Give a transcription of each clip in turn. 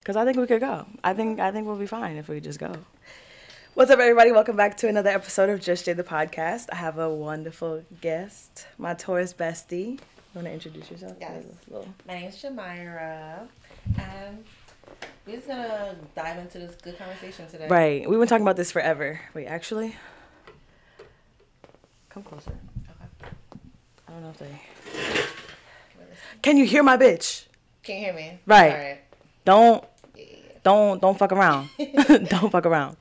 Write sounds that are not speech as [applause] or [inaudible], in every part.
Because I think we could go. I think I think we'll be fine if we just go. What's up, everybody? Welcome back to another episode of Just Jay the podcast. I have a wonderful guest, my Taurus bestie. You want to introduce yourself? Yes. Little- My name's Shamira, and we're just gonna dive into this good conversation today. Right. We've been talking about this forever. Wait, actually, come closer. Okay. I don't know if they. Can you hear my bitch? Can't hear me? Right. All right. Don't Yeah. Don't don't fuck around. [laughs] [laughs] don't fuck around.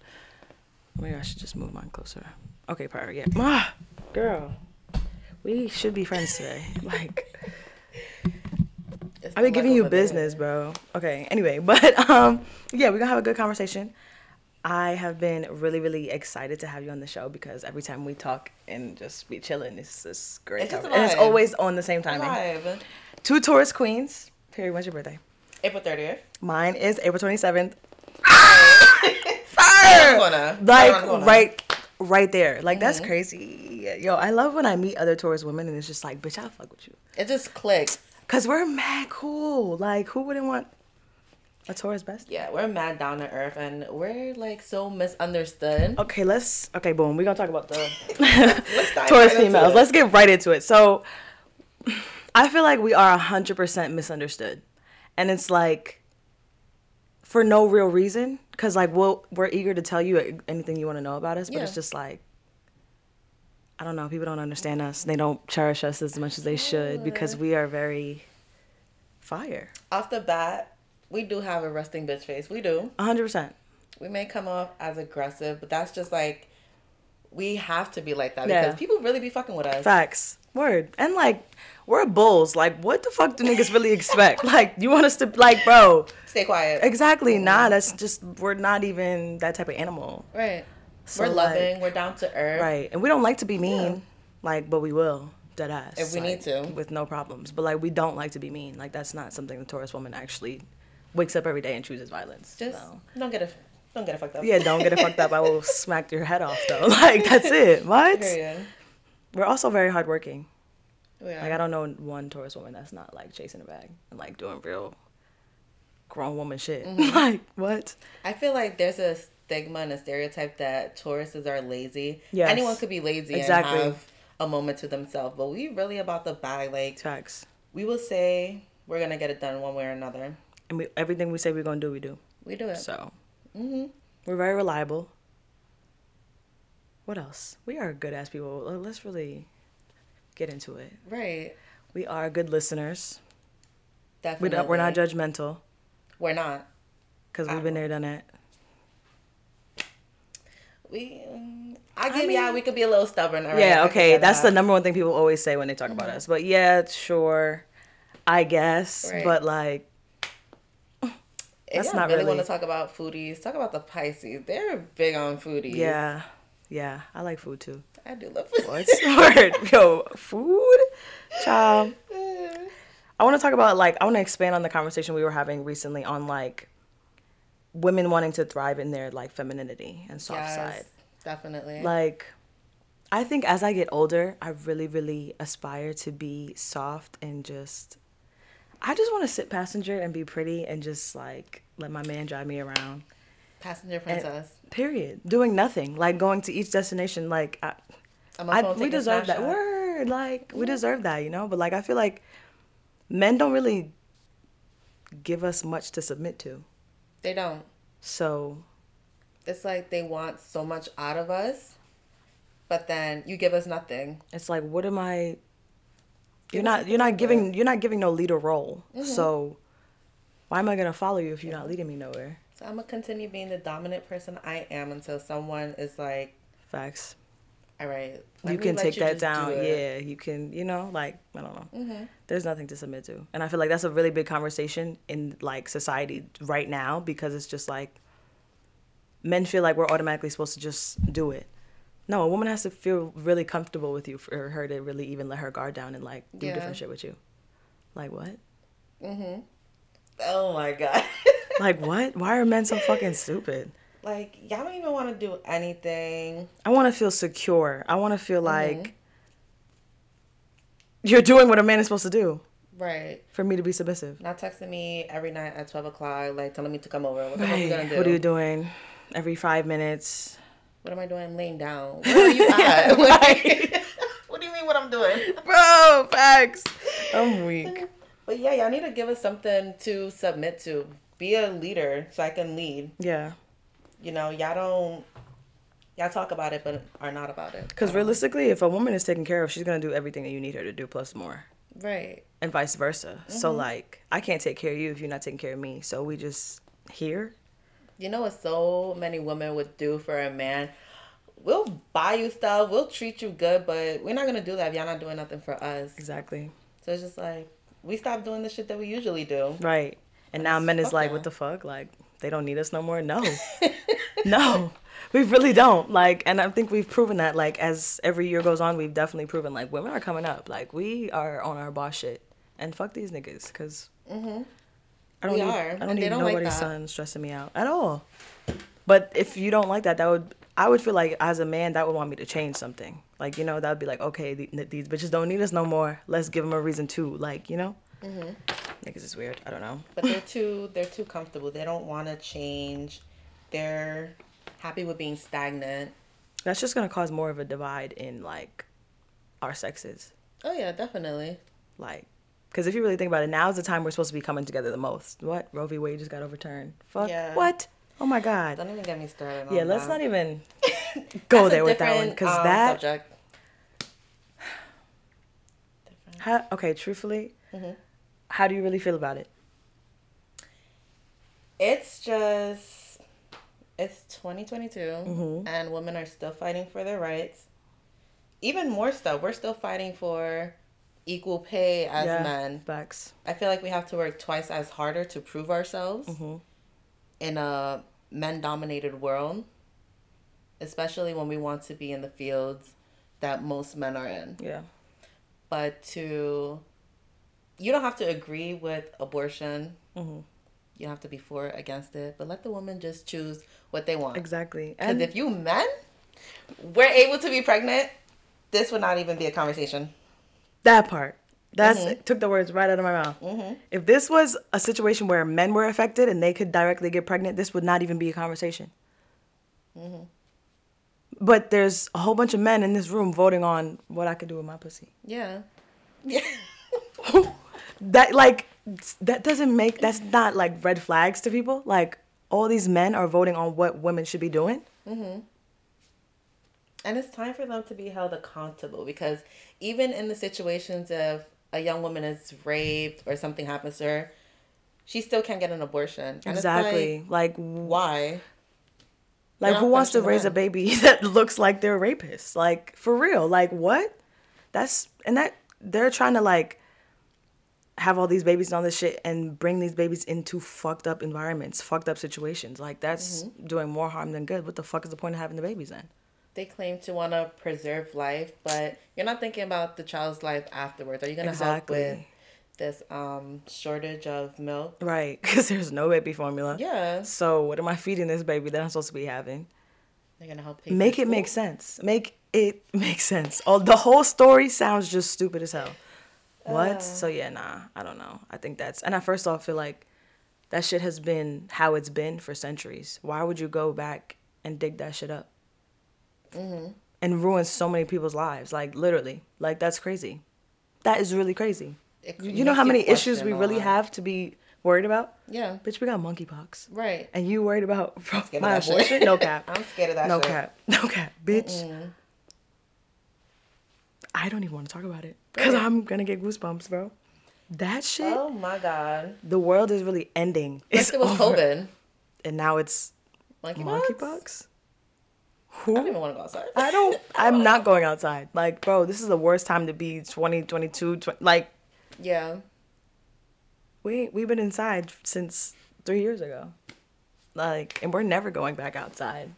Maybe I should just move mine closer. Okay, perfect. Yeah. Ah, girl, we should be friends today. [laughs] Like, I've been giving you of the day. business, bro. Okay. Anyway, but um, yeah, we're gonna have a good conversation. I have been really, really excited to have you on the show because every time we talk and just be chilling, it's just great. It's and it's always on the same timing. Two Taurus queens. Period. When's your birthday? April thirtieth. Mine is April twenty seventh. [laughs] Fire! Like Around the corner. right right there like Mm-hmm. that's crazy yo i love when i meet other taurus women and it's just like bitch i'll fuck with you It just clicks. because we're mad cool like who wouldn't want a taurus best Yeah, we're mad down to earth, and we're like so misunderstood. okay let's okay boom we're gonna talk about the [laughs] [laughs] taurus right females let's get right into it so i feel like we are 100% misunderstood and it's like for no real reason because like we'll, we're eager to tell you anything you want to know about us but Yeah. it's just like i don't know people don't understand us they don't cherish us as much as they should because we are very fire Off the bat, we do have a resting bitch face. We do. 100% We may come off as aggressive, but that's just like we have to be like that Yeah. because people really be fucking with us. facts word and like we're bulls like what the fuck do niggas really expect [laughs] like you want us to like bro Stay quiet. exactly mm-hmm. nah that's just we're not even that type of animal Right. So, we're like- loving. we're down to earth. Right. And we don't like to be mean. Yeah. Like, but we will. Dead ass. If we need to. With no problems. But like we don't like to be mean. Like that's not something the Taurus woman actually wakes up every day and chooses violence. Just So. don't get it. Don't get it fucked up. Yeah, don't get it fucked up. I will [laughs] smack your head off though. [laughs] Like that's it. What? We're also very hardworking. Yeah. Like I don't know one Taurus woman that's not like chasing a bag and like doing real grown woman shit. Mm-hmm. [laughs] like what? I feel like there's a stigma and a stereotype that Tauruses are lazy. Yes. Anyone could be lazy Exactly. and have a moment to themselves, but we really about the bag. Like Facts. we will say we're gonna get it done one way or another. And we everything we say we're gonna do, we do. We do it. So hmm We're very reliable. What else? We are good ass people. Let's really get into it. Right. We are good listeners. We Definitely. don't, we're not judgmental We're not. because we've been there, done that. We. um, I give mean- yeah. We could be a little stubborn. right, I yeah, okay. That's the number one thing people always say when they talk about us. But yeah, sure. I guess. Right. But like, If That's not really, really- want to talk about foodies. Talk about the Pisces. They're big on foodies. yeah. Yeah. I like food too. I do love food. What's [laughs] word? Yo, food? Child. I want to talk about like I want to expand on the conversation we were having recently on like women wanting to thrive in their like femininity and soft Yes, side. definitely. Like I think as I get older, I really really aspire to be soft and just I just want to sit passenger and be pretty and just like let my man drive me around. Passenger And- princess. period. Doing nothing. Like going to each destination like I, I'm a I, we deserve that word. Like we deserve that, you know. But like I feel like men don't really give us much to submit to. They don't. So It's like they want so much out of us, but then you give us nothing. it's like, what am I? You're not. You're not giving. You're not giving no leader role. Mm-hmm. So why am I gonna follow you if you're not leading me nowhere? So I'm gonna continue being the dominant person I am until someone is like, Facts. all right, you can take that just do down. Yeah, you can. You know, like I don't know. Mm-hmm. There's nothing to submit to, and I feel like that's a really big conversation in like society right now because it's just like men feel like we're automatically supposed to just do it. No, a woman has to feel really comfortable with you for her to really even let her guard down and like do Yeah. different shit with you. Like what? Mm-hmm. Oh my god. [laughs] Like what? Why are men so fucking stupid? like y'all don't even want to do anything. I want to feel secure. I want to feel Mm-hmm. like you're doing what a man is supposed to do. Right. for me to be submissive. Not texting me every night at twelve o'clock, like telling me to come over. What the fuck you Right. gonna do? What are you doing? Every five minutes. What am I doing? Laying down. [laughs] Where are you at? [laughs] Like, [laughs] what do you mean? What I'm doing? Bro, facts. I'm weak. But yeah, y'all need to give us something to submit to. Be a leader so I can lead. Yeah. You know, y'all don't. Y'all talk about it, but are not about it. Because realistically, if a woman is taken care of, she's gonna do everything that you need her to do plus more, Right. and vice versa. So mm-hmm. like, I can't take care of you if you're not taking care of me. So we just here. You know what so many women would do for a man? We'll buy you stuff, we'll treat you good, but we're not gonna do that if y'all not doing nothing for us. Exactly. So it's just like we stop doing the shit that we usually do. Right. And now men is like, what the fuck? Like they don't need us no more. No. [laughs] no. We really don't. Like, and I think we've proven that. Like, as every year goes on, we've definitely proven like women are coming up. Like, we are on our boss shit, and fuck these niggas, because I don't Mm-hmm. We need, are, I don't they need don't like nobody's that. son stressing me out at all. But if you don't like that, that would I would feel like as a man that would want me to change something. Like you know that would be like okay the, these bitches don't need us no more. Let's give them a reason to like you know. Mm-hmm. Niggas is weird. I don't know. But they're too they're too comfortable. They don't want to change. They're happy with being stagnant. That's just gonna cause more of a divide in like our sexes. Oh yeah, definitely. Like, because if you really think about it, now's the time we're supposed to be coming together the most. What Roe v. Wade just got overturned. Fuck. Yeah. What? Oh my God. Don't even get me started. On Yeah, let's that. not even [laughs] go there with that one because um, that. subject. [sighs] How, okay, truthfully, Mm-hmm. How do you really feel about it? It's just it's 2022 Mm-hmm. and women are still fighting for their rights. Even more so, We're still fighting for equal pay as yeah, men. Facts. I feel like we have to work twice as harder to prove ourselves Mm-hmm. in a men dominated world, especially when we want to be in the fields that most men are in. Yeah. But to, you don't have to agree with abortion. Mm-hmm. You don't have to be for or against it, but let the woman just choose what they want. Exactly. And if you men were able to be pregnant, this would not even be a conversation. that part. That's Mm-hmm. took the words right out of my mouth. If this was a situation where men were affected and they could directly get pregnant, this would not even be a conversation. Mm-hmm. But there's a whole bunch of men in this room voting on what I could do with my pussy. Yeah. Yeah. [laughs] [laughs] that like that doesn't make that's not like red flags to people. Like all these men are voting on what women should be doing. Mm-hmm. And it's time for them to be held accountable because even in the situations if a young woman is raped or something happens to her, she still can't get an abortion. And exactly. Like like, why? Like, who wants to raise a baby [laughs] that looks like they're rapists? Like, for real. Like, what? That's, and that, they're trying to, like, have all these babies and all this shit and bring these babies into fucked up environments, fucked up situations. Like, that's Mm-hmm. doing more harm than good. What the fuck is the point of having the babies then? They claim to want to preserve life, but you're not thinking about the child's life afterwards. Are you going to help with this um shortage of milk? Right. [laughs] Because there's no baby formula. Yeah. So, what am I feeding this baby that I'm supposed to be having? They're going to help Make it make sense. Make it [laughs] make sense. Oh, the whole story sounds just stupid as hell. What? Uh. so yeah, nah, I don't know. I think that's and I first off feel like that shit has been how it's been for centuries. Why would you go back and dig that shit up? Mm-hmm. And ruin so many people's lives, like literally, like that's crazy. That is really crazy. It You know how many issues we really have to be worried about? Yeah. Bitch, we got monkeypox, Right. and you worried about my abortion? No cap. [laughs] I'm scared of that no shit. cap. [laughs] No cap. Bitch. I don't even want to talk about it because? I'm gonna get goosebumps, bro. That shit, Oh my god. the world is really ending. First it was over. COVID. and now it's Monkeypox? monkeypox. I don't Who? even want to go outside. I don't. [laughs] I'm not going outside. Like, bro, this is the worst time to be. 2022. 20, like, Yeah. we we've been inside since three years ago. Like, and we're never going back outside.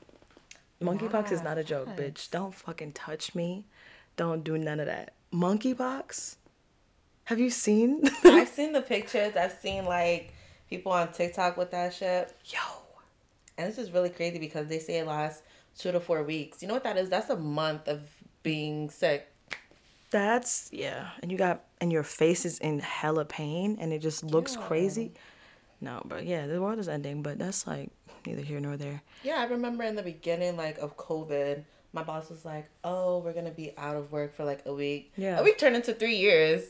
Monkeypox is not a ah, joke, bitch. Don't fucking touch me. Don't do none of that. Monkeypox. Have you seen? [laughs] I've seen the pictures. I've seen like people on TikTok with that shit. Yo. And this is really crazy because they say it lasts two to four weeks. You know what that is? That's a month of being sick. That's yeah, and you got and your face is in hella pain, and it just looks Yeah. crazy. No, but yeah, the world is ending, but that's like neither here nor there. Yeah, I remember in the beginning, like of COVID, my boss was like, "Oh, we're gonna be out of work for like a week." Yeah. a week turned into three years.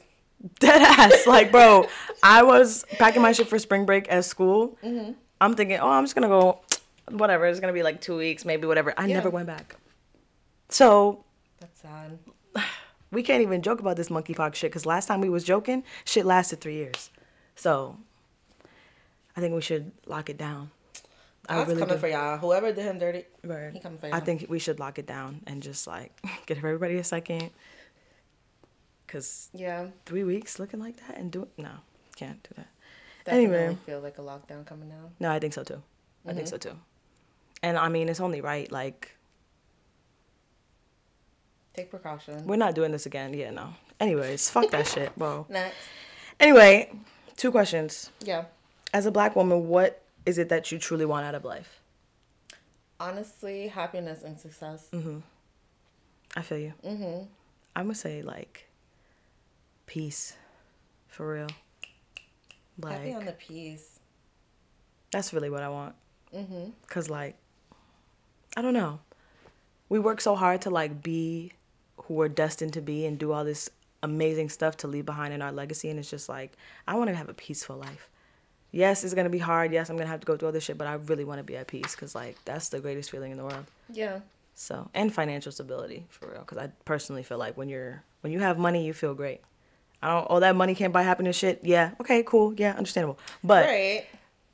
Dead ass, [laughs] like bro, I was packing my shit for spring break at school. Mm-hmm. I'm thinking, oh, I'm just gonna go, whatever. It's gonna be like two weeks, maybe whatever. I Yeah. never went back. So That's sad. [sighs] we can't even joke about this monkeypox shit because last time we was joking, shit lasted three years. So I think we should lock it down. I was coming do. for y'all. Whoever did him dirty, Right. he coming for y'all. think we should lock it down and just like [laughs] give everybody a second. Cause yeah, three weeks looking like that and do no, can't do that. definitely Anyway. feel like a lockdown coming now. No, I think so too. I think so mm-hmm. too. And I mean, it's only right. Like Take precaution. we're not doing this again. Yeah, no. Anyways, fuck that shit. Well, [laughs] Next, anyway, two questions. yeah. As a black woman, what is it that you truly want out of life? Honestly, happiness and success. I feel you. Mm-hmm. I'm gonna say like peace, for real. Happy on the peace. that's really what I want. Mm-hmm. Cause like, I don't know. We work so hard to like be who we're destined to be and do all this amazing stuff to leave behind in our legacy, and it's just like I want to have a peaceful life. Yes, it's gonna be hard. Yes, I'm gonna have to go through other shit, but I really want to be at peace because like that's the greatest feeling in the world. Yeah. So and financial stability for real, because I personally feel like when you're when you have money, you feel great. I don't. Oh, that money can't buy happiness. Shit. Yeah. Okay. Cool. Yeah. Understandable. But right.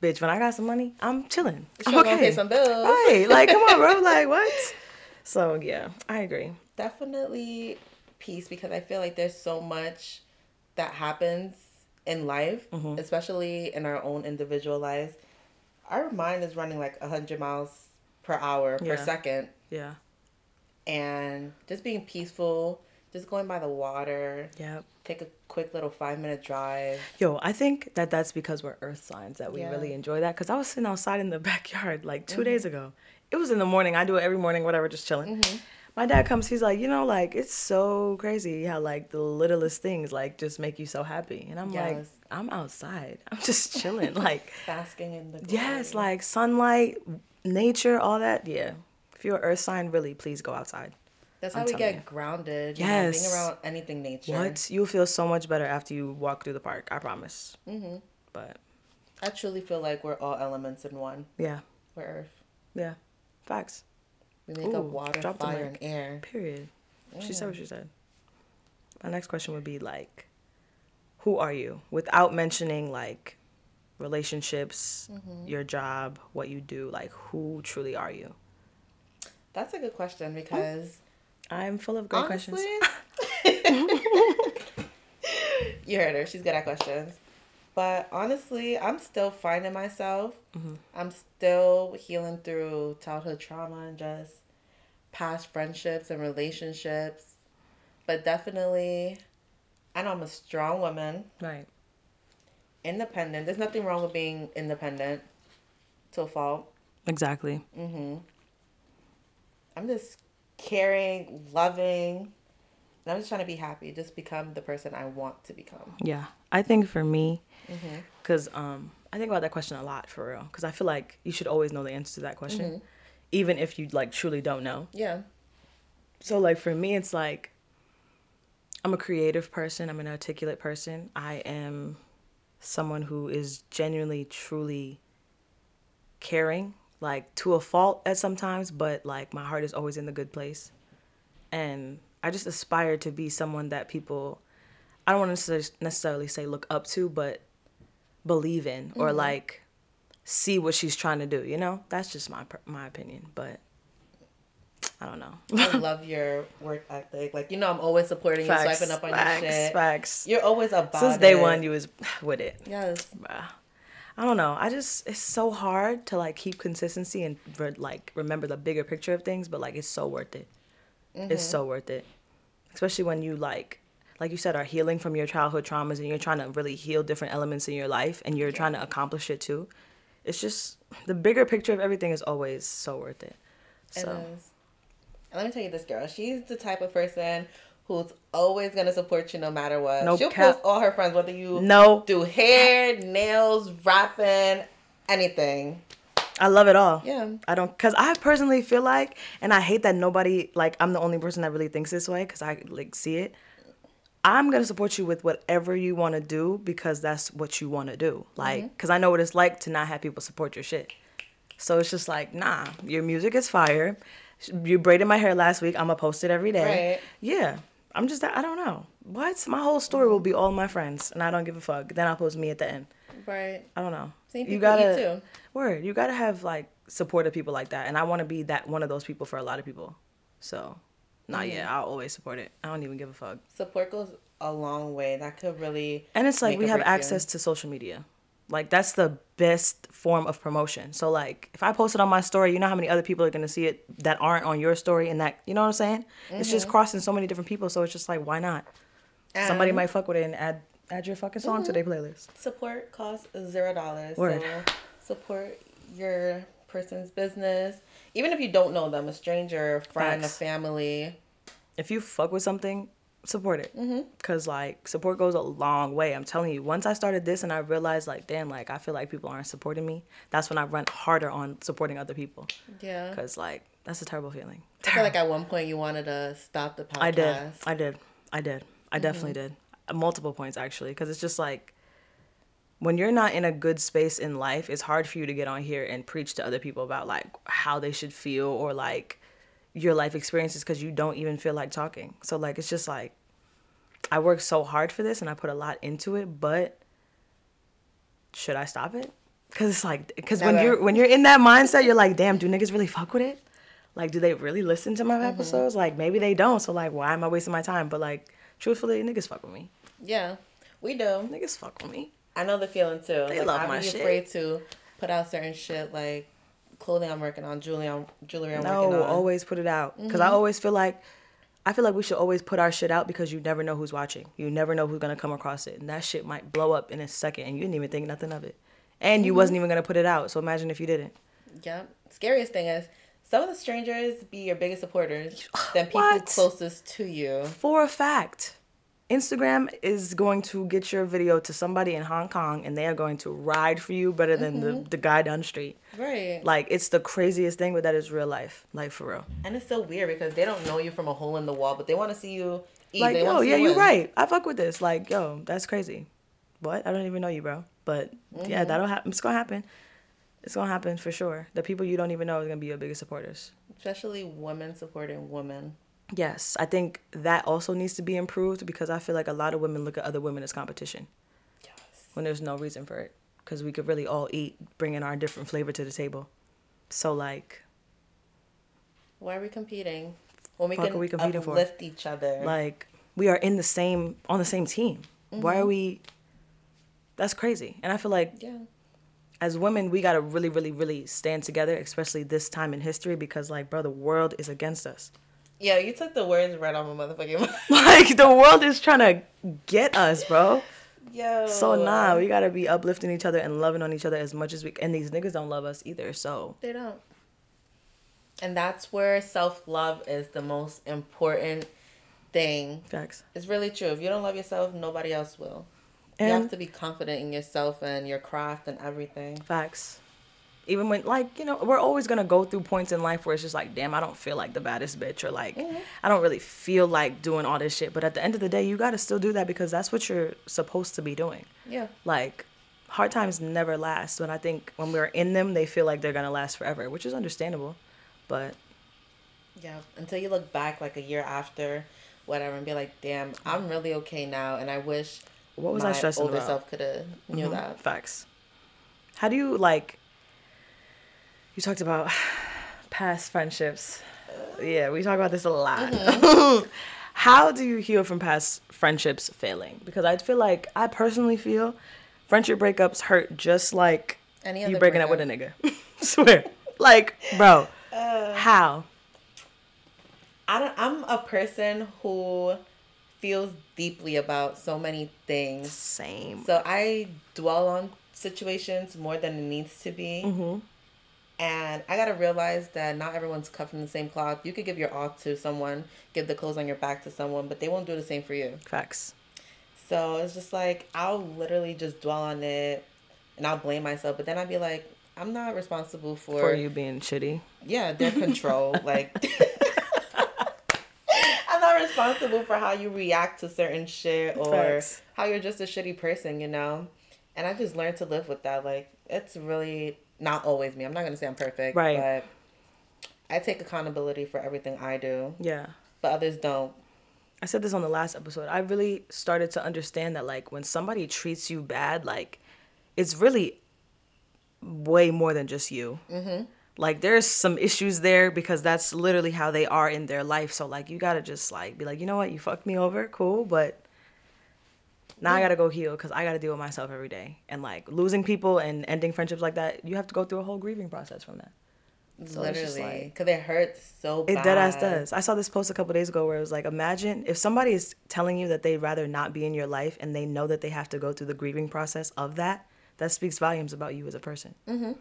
bitch, when I got some money, I'm chilling. I'm Sure gonna pay some bills. Right. [laughs] Like, come on, bro. Like, what? So yeah, I agree. Definitely peace because I feel like there's so much that happens in life, Mm-hmm. especially in our own individual lives. Our mind is running like 100 miles per hour Yeah. per second. Yeah. And just being peaceful, just going by the water, Yep. take a quick little five minute drive. Yo, I think that that's because we're earth signs that we Yeah. Mm-hmm. really enjoy that. Cause I was sitting outside in the [laughs] backyard like 2 days ago. It was in the morning. I do it every morning, whatever, just chilling. Mm-hmm. My dad comes. He's like, you know, like it's so crazy how like the littlest things like just make you so happy. And I'm like, I'm outside. I'm just [laughs] chilling. like, Basking in the yes, like sunlight, nature, all that. Yeah. If you're an earth sign, really, please go outside. That's I'm how we get you. grounded. You know, Yes. being around anything nature. What? You'll feel so much better after you walk through the park. I promise. hmm But I truly feel like we're all elements in one. yeah, We're earth. yeah, facts. We make up water, fire, and air. Period. She said what she said. My next question would be like, who are you? Without mentioning like relationships, Mm-hmm. your job, what you do. Like, who truly are you? That's a good question because I'm full of great questions. [laughs] [laughs] you heard her. She's good at questions. But honestly, I'm still finding myself. Mm-hmm. I'm still healing through childhood trauma and just past friendships and relationships. But definitely, I know I'm a strong woman, Right. independent. There's nothing wrong with being independent to a fault. Exactly. Mm-hmm. I'm just caring, loving, and I'm just trying to be happy. Just become the person I want to become. Yeah. I think for me, Mm-hmm. because um, I think about that question a lot for real. Because I feel like you should always know the answer to that question, Mm-hmm. even if you like truly don't know. Yeah. So like for me, it's like I'm a creative person. I'm an articulate person. I am someone who is genuinely, truly caring, like to a fault at sometimes, but like my heart is always in the good place. And I just aspire to be someone that people, I don't want to necessarily say look up to, but believe in or mm-hmm. like see what she's trying to do. You know, that's just my my opinion, but I don't know. I [laughs] love your work ethic. Like, you know, I'm always supporting you, swiping up on facts, your shit. Facts. You're always about Since day it. one, you was with it. Yes. Bruh. I don't know. I just it's so hard to like keep consistency and re- like remember the bigger picture of things, but like it's so worth it. It's mm-hmm. so worth it, especially when you like like you said are healing from your childhood traumas and you're trying to really heal different elements in your life and you're trying to accomplish it too. It's just the bigger picture of everything is always so worth it. It So is. And let me tell you this girl. She's the type of person who's always gonna support you no matter what. No She'll cap. post all her friends, whether you No, do hair, nails, rapping, anything. I love it all. Yeah. I don't, cause I personally feel like, and I hate that nobody, like, I'm the only person that really thinks this way, cause I like see it. I'm gonna support you with whatever you want to do because that's what you want to do. Mm-hmm. Like, cause I know what it's like to not have people support your shit. So it's just like, nah, your music is fire. You braided my hair last week. I'm gonna post it every day. Right. Yeah. I'm just, I don't know. What? My whole story will be all my friends, and I don't give a fuck. Then I'll post me at the end. Right. I don't know. Same you gotta too. word. You gotta have like supportive people like that, and I want to be that one of those people for a lot of people. So, nah, Mm-hmm. yeah, I'll always support it. I don't even give a fuck. Support goes a long way. That could really And it's like we have break you. access to social media. Like that's the best form of promotion. So like if I post it on my story, you know how many other people are gonna see it that aren't on your story, and that you know what I'm saying? It's just crossing so many different people. So it's just like why not? Somebody might fuck with it and add add your fucking song to their playlist. support costs zero dollars. So support your person's business. Even if you don't know them, a stranger, a friend, Facts. a family. if you fuck with something, support it. Mm-hmm. Cause like support goes a long way. I'm telling you. Once I started this and I realized like, damn, like I feel like people aren't supporting me. That's when I run harder on supporting other people. Yeah. Cause like that's a terrible feeling. I feel like at one point you wanted to stop the podcast. I did. I did. I did. I definitely did. At multiple points actually, because it's just like when you're not in a good space in life, it's hard for you to get on here and preach to other people about like how they should feel or like your life experiences because you don't even feel like talking. So like it's just like I worked so hard for this and I put a lot into it, but should I stop it? Cause it's like, cause when you're when you're in that mindset, you're like, damn, do niggas really fuck with it? Like, do they really listen to my Mm-hmm. episodes? Like, maybe they don't. So like, why am I wasting my time? But like, truthfully, niggas fuck with me. Yeah. We do. Niggas fuck with me. I know the feeling too. They like, love I'd my be shit. afraid to put out certain shit like clothing I'm working on, jewelry I'm, jewelry I'm working on. No, always put it out. Because I mm-hmm. always feel like, I feel like we should always put our shit out because you never know who's watching. You never know who's gonna come across it, and that shit might blow up in a second, and you didn't even think nothing of it, and you mm-hmm. wasn't even gonna put it out. So imagine if you didn't. Yep. Scariest thing is some of the strangers be your biggest supporters [sighs] than people What? closest to you. For a fact, Instagram is going to get your video to somebody in Hong Kong, and they are going to ride for you better than the, the guy down the street. Right. Like it's the craziest thing, but that is real life, like for real. and it's so weird because they don't know you from a hole in the wall, but they want to see you eat. Like they yo, yeah, you you're right. I fuck with this. Like yo, that's crazy. What? I don't even know you, bro. But yeah, Mm-hmm. that'll happen. It's gonna happen. It's gonna happen for sure. The people you don't even know is gonna be your biggest supporters. Especially women supporting women. Yes, I think that also needs to be improved because I feel like a lot of women look at other women as competition Yes. when there's no reason for it. Because we could really all eat, bringing our different flavor to the table. So like, Why are we competing? When we Fuck can are we competing for? uplift each other. like we are in the same on the same team. Why Mm-hmm. are we? That's crazy. And I feel like yeah. as women, we gotta really, really, really stand together, especially this time in history, because like, bro, the world is against us. Yeah, you took the words right off my motherfucking [laughs] mouth. Like the world is trying to get us, bro. Yo. So nah, we gotta be uplifting each other and loving on each other as much as we. And these niggas don't love us either. So They don't. And that's where self love is the most important thing. facts. It's really true. If you don't love yourself, nobody else will. And you have to be confident in yourself and your craft and everything. facts. Even when like you know, we're always gonna go through points in life where it's just like, damn, I don't feel like the baddest bitch, or like, I don't really feel like doing all this shit. But at the end of the day, you gotta still do that because that's what you're supposed to be doing. Yeah. like hard times never last but i think when we're in them they feel like they're gonna last forever which is understandable but Yeah. Until you look back like a year after, whatever, and be like, damn, I'm really okay now. And I wish what was my i stressing older about self could have knew Mhm. that. facts how do you like you talked about [sighs] past friendships. Yeah we talk about this a lot. [laughs] How do you heal from past friendships failing? Because i feel like i personally feel friendship breakups hurt just like Any you breaking up with a nigga. [laughs] Swear. Like bro how? I don't, I'm a person who feels deeply about so many things. same. So I dwell on situations more than it needs to be. Mhm. And I gotta realize that not everyone's cut from the same cloth. You could give your all to someone, give the clothes on your back to someone, but they won't do the same for you. Facts. So it's just like I'll literally just dwell on it and I'll blame myself, but then I'd be like, I'm not responsible for, For you being shitty. Yeah, their control. [laughs] like [laughs] I'm not responsible for how you react to certain shit or Facts. how you're just a shitty person, you know? And I just learned to live with that. Like it's really not always me. I'm not gonna say I'm perfect. Right. But I take accountability for everything I do. Yeah. But others don't. I said this on the last episode. I really started to understand that like when somebody treats you bad, like it's really way more than just you. Mm-hmm. Like there's some issues there because that's literally how they are in their life. So like you gotta just like be like, you know what, you fucked me over, cool, but now I gotta go heal because I gotta deal with myself every day. And like losing people and ending friendships like that, you have to go through a whole grieving process from that. So Literally. like- Because it hurts so bad. It dead ass does. I saw this post a couple days ago where it was like, imagine if somebody is telling you that they'd rather not be in your life and they know that they have to go through the grieving process of that, that speaks volumes about you as a person. Mm-hmm.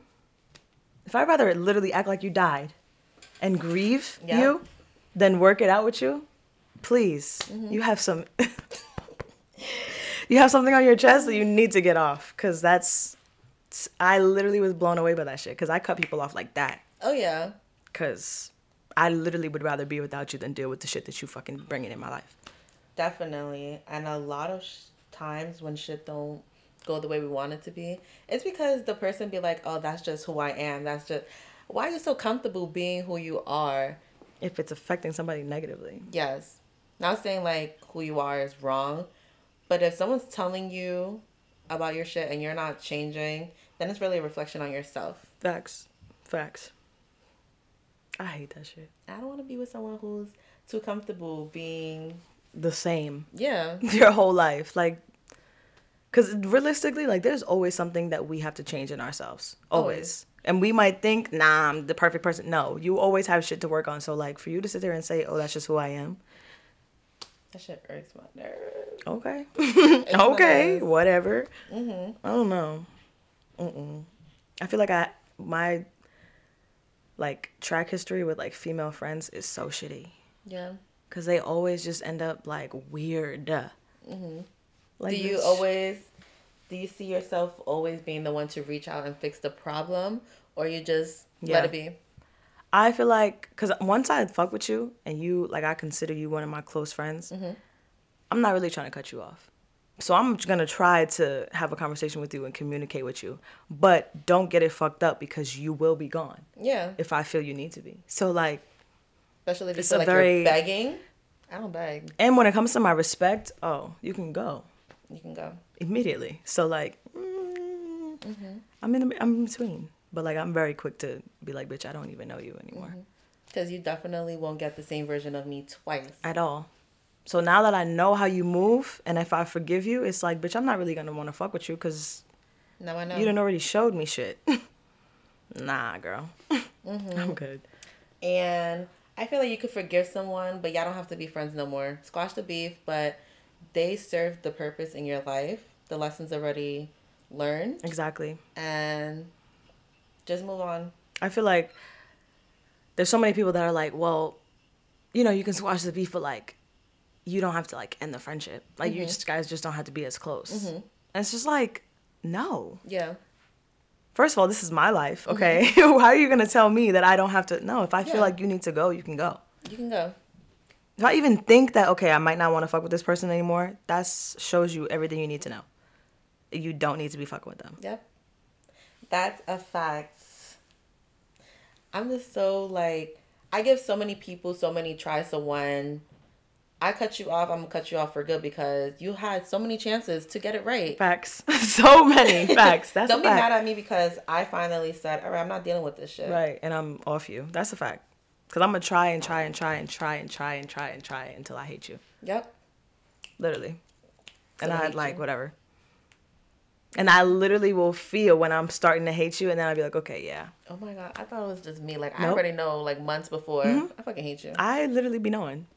If I'd rather literally act like you died and grieve Yeah. you than work it out with you, please, Mm-hmm. you have some. [laughs] [laughs] you have something on your chest that you need to get off because that's. I literally was blown away by that shit because I cut people off like that Oh yeah. because I literally would rather be without you than deal with the shit that you fucking bringing in my life. Definitely. And a lot of sh- times when shit don't go the way we want it to be, it's because the person be like, "Oh, that's just who I am. That's just why are you so comfortable being who you are?" If it's affecting somebody negatively, Yes. Not saying like who you are is wrong, but if someone's telling you about your shit and you're not changing, then it's really a reflection on yourself. facts, facts. I hate that shit. I don't want to be with someone who's too comfortable being The same yeah. [laughs] your whole life, like, because realistically, like, there's always something that we have to change in ourselves, always. Always. And we might think, nah, I'm the perfect person. No, you always have shit to work on. So, like, for you to sit there and say, oh, that's just who I am, That shit irks my nerves. okay, It's one of okay, whatever. Mm-hmm. I don't know. Mm-mm. I feel like I my like track history with like female friends is so shitty Yeah. because they always just end up like weird. Mm-hmm. Like do you always do you see yourself always being the one to reach out and fix the problem or you just Yeah. let it be I feel like because once I fuck with you and you like I consider you one of my close friends, I'm not really trying to cut you off. So I'm gonna try to have a conversation with you and communicate with you, but don't get it fucked up because you will be gone yeah if I feel you need to be. So like. especially if you It's feel a like very- you're begging i don't beg And when it comes to my respect, oh, you can go you can go immediately. So like, mm, I'm in the, I'm in between, but like I'm very quick to be like, bitch, I don't even know you anymore. Mm-hmm. Because you definitely won't get the same version of me twice. At all. So now that I know how you move, and if I forgive you, it's like, bitch, I'm not really gonna want to fuck with you because now i know. you done already showed me shit. [laughs] nah, girl, mm-hmm. I'm good. and i feel like you could forgive someone but y'all don't have to be friends no more. Squash the beef but they served the purpose in your life. The lessons already learned. Exactly. and just move on I feel like there's so many people that are like, well, you know, you can squash the beef, but like, you don't have to like end the friendship. Like, you mm-hmm. just guys just don't have to be as close. Mm-hmm. And it's just like, no. yeah First of all, this is my life, mm-hmm. okay? [laughs] How are you gonna tell me that I don't have to? No, if I feel like you need to go, you can go. you can go If I even think that okay, I might not want to fuck with this person anymore, that shows you everything you need to know. You don't need to be fucking with them. Yep. That's a fact. I'm just so like I give so many people so many tries to when I cut you off, I'm gonna cut you off for good because you had so many chances to get it right. Facts. [laughs] so many [laughs] facts. That's Don't be fact. mad at me because I finally said, All right, I'm not dealing with this shit. Right, and I'm off you. That's a fact. Cause I'm gonna try and try and try and try and try and try and try until I hate you, Yep. literally. And I I like you. whatever. And I literally will feel when I'm starting to hate you, and then I'll be like, okay, yeah. Oh my god, I thought it was just me. Like I already know like months before. I fucking hate you. I literally be knowing,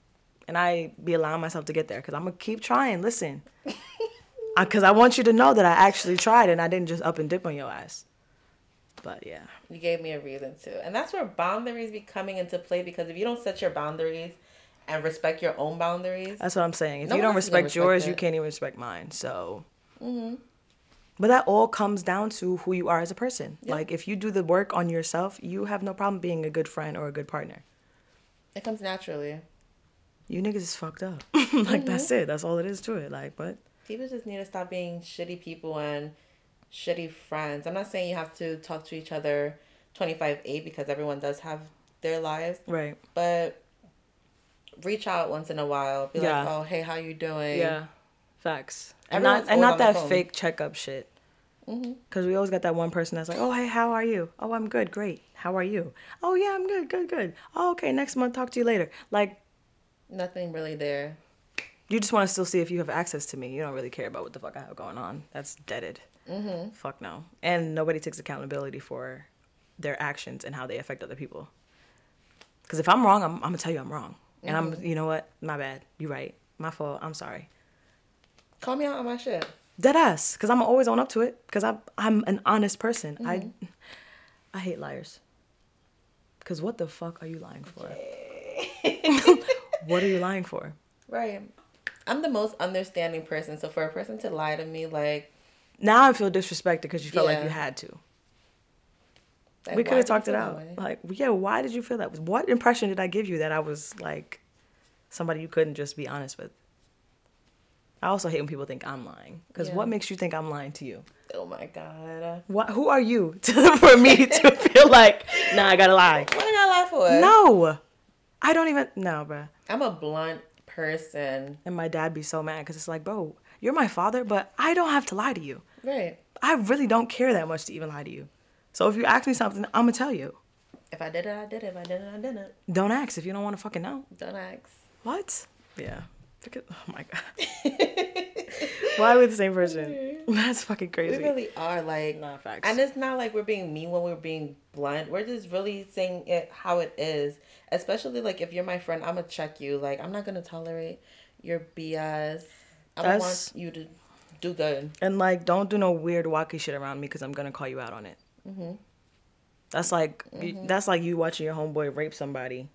and I be allowing myself to get there, cause I'm gonna keep trying. Listen, [laughs] cause I want you to know that I actually tried, and I didn't just up and dip on your ass. But yeah. You gave me a reason to. And that's where boundaries be coming into play because if you don't set your boundaries and respect your own boundaries, That's what I'm saying. If No you don't else respect yours, respect you can't even respect mine. So. Mm-hmm. But that all comes down to who you are as a person. Yeah. Like if you do the work on yourself, you have no problem being a good friend or a good partner. it comes naturally. You niggas is fucked up. [laughs] like that's Mm-hmm. it. That's all it is to it. Like, but People just need to stop being shitty people and shitty friends. I'm not saying you have to talk to each other 25 8 because everyone does have their lives, right. but reach out once in a while. Be Yeah. like, oh, hey, how you doing? Yeah. Facts. And Everyone's not and not that fake checkup shit. Mhm. Cause we always got that one person that's like, oh hey, how are you? Oh, I'm good, great. How are you? Oh yeah, I'm good, good, good. Oh okay, next month, talk to you later. Like Nothing really there. you just want to still see if you have access to me. You don't really care about what the fuck I have going on. That's deaded. Mm-hmm. Fuck no. And nobody takes accountability for their actions and how they affect other people. Because if I'm wrong, I'm, I'm gonna tell you I'm wrong. And I'm, you know what? My bad. You right. My fault. I'm sorry. Call me out on my shit. Dead ass. Because I'm always own up to it. Because I'm, I'm an honest person. I, mm-hmm. [laughs] I hate liars. Because what the fuck are you lying for? [laughs] what are you lying for? Right. I'm the most understanding person, so for a person to lie to me, like, Now I feel disrespected because you felt like you had to. like, we could have talked it out. Like, yeah, why did you feel that? What impression did I give you that I was like somebody you couldn't just be honest with? I also hate when people think I'm lying because Yeah. what makes you think I'm lying to you? Oh my god. What? Who are you [laughs] to, for me to [laughs] feel like, nah, I gotta lie? What did I lie for? No, I don't even. No, bruh. I'm a blunt person. And my dad be so mad because it's like, bro, you're my father, but I don't have to lie to you. Right. I really don't care that much to even lie to you. So if you ask me something, I'm gonna tell you. If I did it, I did it. If I didn't, I didn't. Don't ask if you don't want to fucking know. Don't ask. What? Yeah. Look at- Oh my god. [laughs] Why are we the same person? [laughs] That's fucking crazy. We really are like, Nah, facts. and it's not like we're being mean when we're being blunt. We're just really saying it how it is. Especially like if you're my friend, I'm gonna check you. Like I'm not gonna tolerate your BS. I That's- want you to do good. And like, don't do no weird wacky shit around me because I'm gonna call you out on it. Mm-hmm. That's like that's like you watching your homeboy rape somebody,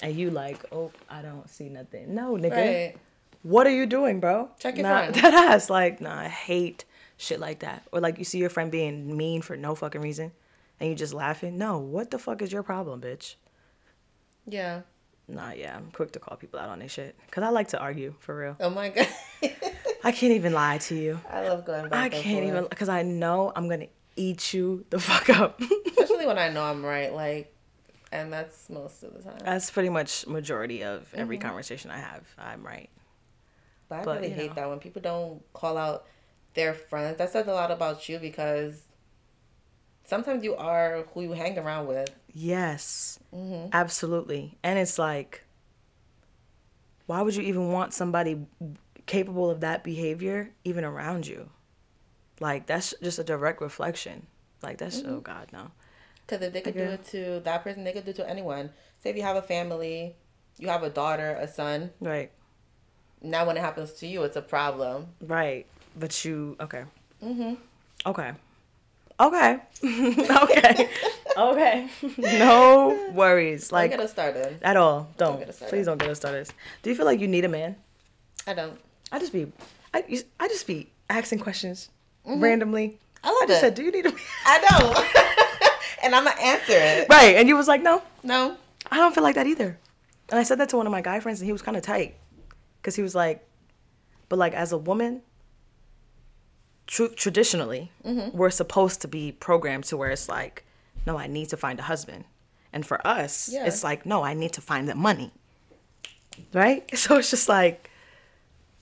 and you like, oh, I don't see nothing. No, nigga. Right. What are you doing, bro? Check your nah, friend. [laughs] That ass, like, nah, I hate shit like that. Or like you see your friend being mean for no fucking reason, and you just laughing. No, what the fuck is your problem, bitch? Yeah. Nah, yeah, I'm quick to call people out on this shit. Cause I like to argue, for real. Oh my god. [laughs] I can't even lie to you. I love going back. I can't forth. even, cause I know I'm gonna eat you the fuck up. [laughs] Especially when I know I'm right. Like, and that's most of the time. That's pretty much majority of every Mm-hmm. conversation I have. I'm right. But I But, really hate know. that when people don't call out their friends. That says a lot about you because sometimes you are who you hang around with. Yes, Mm-hmm. absolutely. And it's like, why would you even want somebody capable of that behavior even around you? Like that's just a direct reflection. Like that's Mm-hmm. oh god no. Because if they could do it to that person, they could do it to anyone. Say if you have a family, you have a daughter, a son. Right, Now when it happens to you, it's a problem. right. But you okay? Mm-hmm. Okay. Okay. [laughs] okay. [laughs] okay. [laughs] no worries. Like, don't get us started. at all. Don't. get us started. Please don't get us started. Do you feel like you need a man? I don't. I just be, I, I just be asking questions randomly. I love I just it. said, "Do you need a man?" I don't. And I'm gonna answer it. Right, and you was like, "No, No. I don't feel like that either." And I said that to one of my guy friends, and he was kind of tight, cause he was like, "But like as a woman, tr- traditionally, Mm-hmm. we're supposed to be programmed to where it's like, no, I need to find a husband, and for us, Yeah. it's like, no, I need to find the money." Right, [laughs] so it's just like,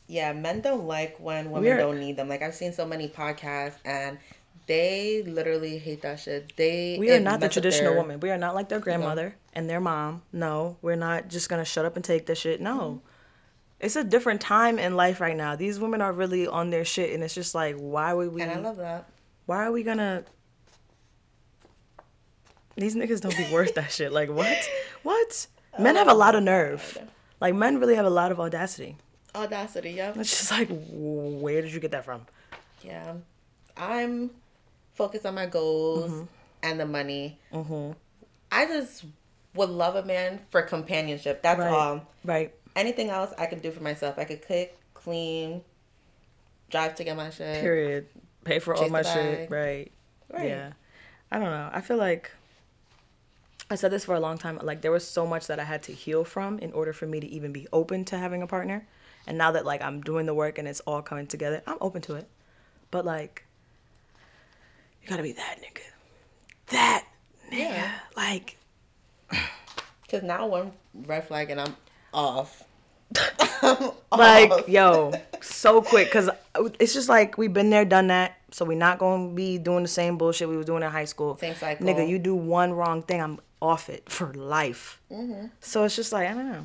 Yeah, men don't like when women We're- don't need them. Like I've seen so many podcasts and they literally hate that shit. They We are not the traditional their- woman. We are not like their grandmother and their mom. No, we're not just gonna shut up and take the shit. No. Mm-hmm. It's a different time in life right now. These women are really on their shit and it's just like why would we And I love that. why are we gonna These niggas don't be worth that shit. Like what? What? [laughs] Men have a lot of nerve. Like men really have a lot of audacity. Audacity, yeah. It's just like where did you get that from? Yeah. I'm focused on my goals. Mm-hmm. and the money. Mm-hmm. I just would love a man for companionship. That's Right. all. Right. Anything else I could do for myself. I could cook, clean, drive to get my shit. Period. Pay for all my shit. Right. Right. Yeah. I don't know. I feel like I said this for a long time. Like there was so much that I had to heal from in order for me to even be open to having a partner. And now that like I'm doing the work and it's all coming together, I'm open to it. But like you gotta be that nigga. That nigga. Yeah. Like [sighs] Because now one red flag and I'm off. [laughs] [laughs] like Off. yo so quick because it's just like we've been there done that so we're not to be doing the same bullshit we was doing in high school Same cycle. nigga you do one wrong thing i'm off it for life Mm-hmm. so it's just like i don't know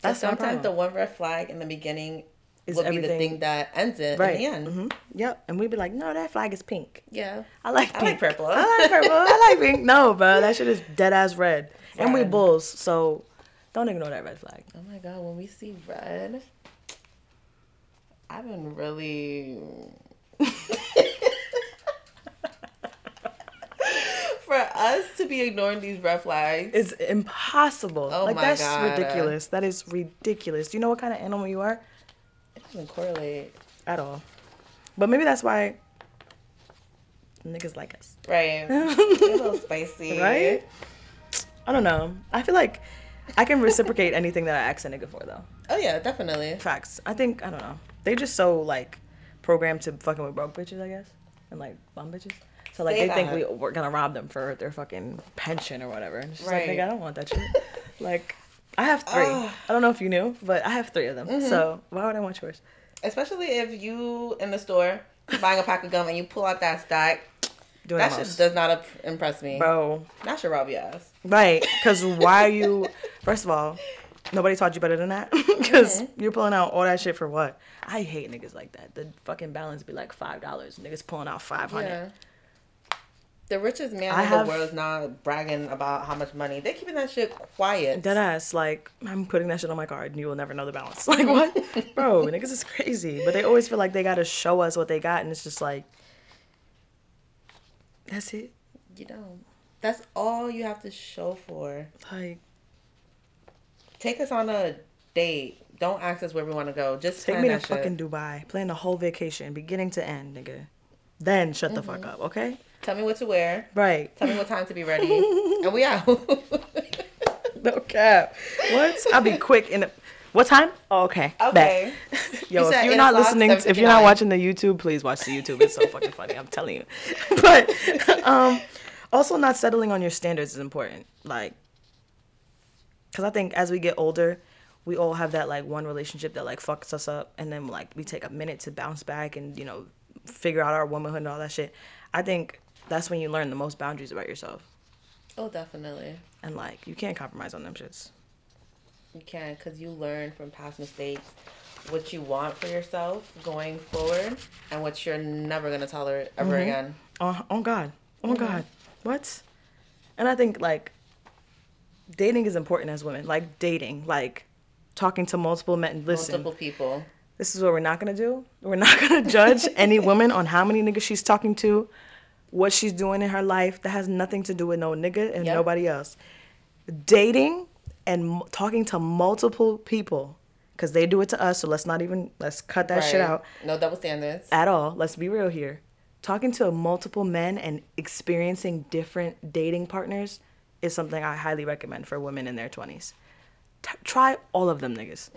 that's my sometimes the one red flag in the beginning Is will be the thing that ends it right in the end. hmm yep and we'd be like no that flag is pink Yeah. i like I pink like purple. i like purple i like pink no bro that shit is dead ass red and we bulls so don't ignore that red flag Oh my god, when we see red, I've been really. [laughs] For us to be ignoring these red flags, is impossible. Oh like my that's God. ridiculous. That is ridiculous. Do you know what kind of animal you are? Doesn't correlate. At all. But maybe that's why niggas like us. Right. [laughs] A little spicy. Right? I don't know. I feel like I can reciprocate anything that I ask a nigga for though. Oh, yeah, definitely. Facts. I think I don't know. They just so like programmed to fucking with broke bitches, I guess. And like bum bitches. So like Say they think we we're gonna rob them for their fucking pension or whatever. And it's just Right. like, nigga, I don't want that shit. [laughs] like I have three. Ugh. I don't know if you knew, but I have three of them. Mm-hmm. So why would I want yours? Especially if you in the store buying a pack of gum and you pull out that stack. Doing That shit does not impress me. Bro. That should rob your ass. Right. Because why are you, [laughs] first of all, nobody taught you better than that. Because [laughs] Mm-hmm. you're pulling out all that shit for what? I hate niggas like that. The fucking balance be like $5. Niggas pulling out 500 Yeah. The richest man I in have- the world is not bragging about how much money. They're keeping that shit quiet. Dead ass, like, I'm putting that shit on my card and you will never know the balance. [laughs] Like, what? [laughs] Bro, niggas is crazy. But they always feel like they gotta show us what they got, and it's just like, that's it. You don't. That's all you have to show for. Like, Take us on a date. Don't ask us where we want to go. Just take me to shit. fucking Dubai, plan the whole vacation, beginning to end, nigga. Then shut the Mm-hmm. fuck up, okay? Tell me what to wear. Right. Tell me what time to be ready. [laughs] and we out. No cap. What? I'll be quick in the. What time? Oh, okay. Okay. [laughs] Yo, You if you're not listening, if you're not watching the YouTube, please watch the YouTube. It's so fucking funny. I'm telling you. [laughs] But um, also, not settling on your standards is important. Like, because I think as we get older, we all have that like one relationship that like fucks us up, and then like we take a minute to bounce back and you know figure out our womanhood and all that shit. I think that's when you learn the most boundaries about yourself, Oh, definitely. and like you can't compromise on them shits. You can because you learn from past mistakes what you want for yourself going forward and what you're never going to tolerate ever Mm-hmm. again. Oh, oh God. Oh God. What? And I think like dating is important as women. Like dating, like talking to multiple men. Listen, Multiple people. this is what we're not gonna do. We're not gonna judge any woman on how many niggas she's talking to, what she's doing in her life. That has nothing to do with no nigga and Yep. nobody else. Dating and m- talking to multiple people, because they do it to us. So let's not even let's cut that shit out No double standards. at all. Let's be real here. Talking to multiple men and experiencing different dating partners is something I highly recommend for women in their 20s. T- try all of them niggas.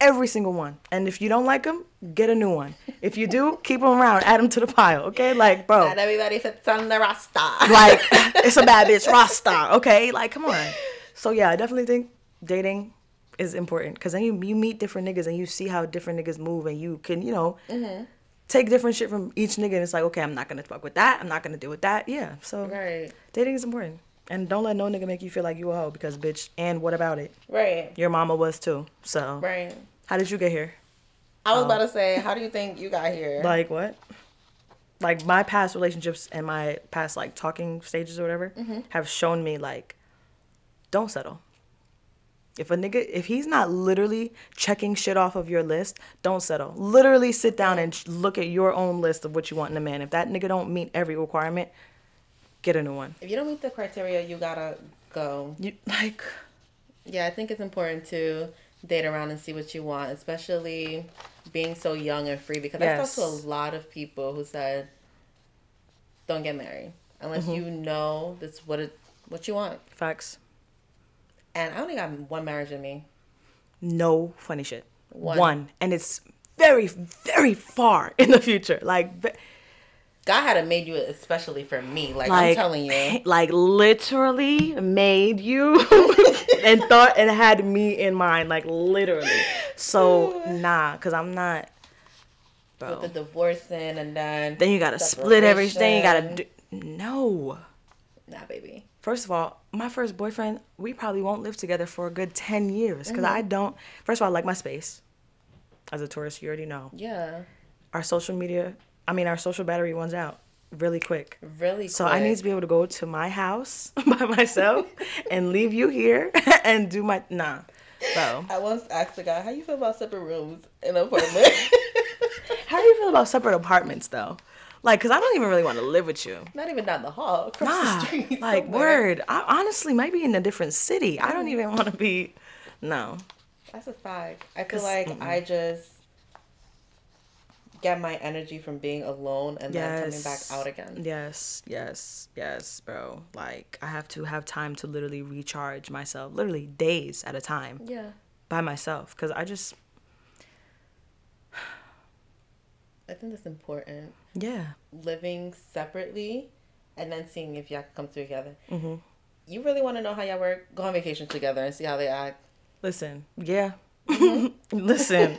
Every single one. And if you don't like them, get a new one. If you do, [laughs] keep them around. Add them to the pile, okay? Like, bro, Not everybody fits on the roster. like, [laughs] it's a bad bitch Rasta, okay? Like, come on. So, yeah, I definitely think dating is important because then you, you meet different niggas and you see how different niggas move and you can, you know, mm-hmm. take different shit from each nigga and it's like, okay, I'm not gonna fuck with that. I'm not gonna deal with that. Yeah. So Right. dating is important. And don't let no nigga make you feel like you a hoe because bitch, and what about it? Right. Your mama was too. So Right. how did you get here? I was oh. about to say, how do you think you got here? Like what? Like my past relationships and my past like talking stages or whatever mm-hmm. have shown me like don't settle. If a nigga if he's not literally checking shit off of your list, don't settle. Literally sit down and look at your own list of what you want in a man. If that nigga don't meet every requirement, get a new one. If you don't meet the criteria, you gotta go. You like Yeah, I think it's important to date around and see what you want, especially being so young and free. Because I talked to a lot of people who said, "Don't get married unless Mm-hmm. you know that's what it what you want." facts. And I only got one marriage in me. No funny shit. One. One. And it's very, very far in the future. Like, God had made you especially for me. Like, like I'm telling you. [laughs] like literally made you [laughs] and thought and had me in mind, like literally. So [sighs] nah, cause I'm not. Bro. With the divorcing and then then you gotta split everything. You gotta do. No. Nah, baby. First of all, my first boyfriend, we probably won't live together for a good 10 years because Mm-hmm. I don't. First of all, I like my space. As a Taurus, you already know. Yeah. Our social media, I mean, our social battery runs out really quick. Really So I need to be able to go to my house [laughs] by myself [laughs] and leave you here [laughs] and do my. Nah, So I once asked the guy, "How you feel about separate rooms in an apartment?" How do you feel about separate apartments though? Like, cause I don't even really want to live with you. Not even down the hall, across Nah, the street. like somewhere. word. I honestly might be in a different city. I don't mm. even want to be. No. That's a fact. I feel like I just get my energy from being alone and then coming back out again. Yes, yes, yes, bro. Like I have to have time to literally recharge myself, literally days at a time Yeah. by myself cuz I just I think that's important. yeah. Living separately and then seeing if y'all can come together. Mm-hmm. You really want to know how y'all work? Go on vacation together and see how they act. Listen. Yeah. [laughs] Listen.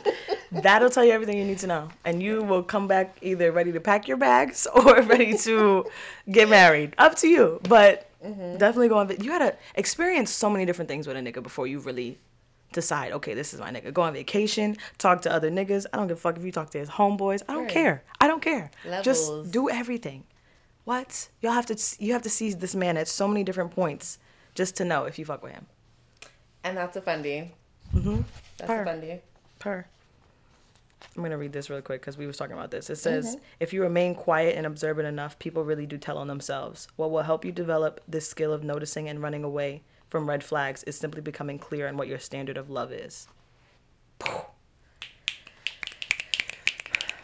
That'll tell you everything you need to know. And you will come back either ready to pack your bags [laughs] or ready to get married. Up to you. But definitely go on. va- You gotta experience so many different things with a nigga before you really decide, okay, this is my nigga. Go on vacation, talk to other niggas. I don't give a fuck if you talk to his homeboys. I don't Right. care. I don't care. Levels. Just do everything. What? You'll have to you have to see this man at so many different points just to know if you fuck with him. And that's a fundie. Mm-hmm. That's Per. a. Per. I'm gonna read this really quick because we was talking about this. It says, if you remain quiet and observant enough, people really do tell on themselves. What will help you develop this skill of noticing and running away from red flags is simply becoming clear on what your standard of love is.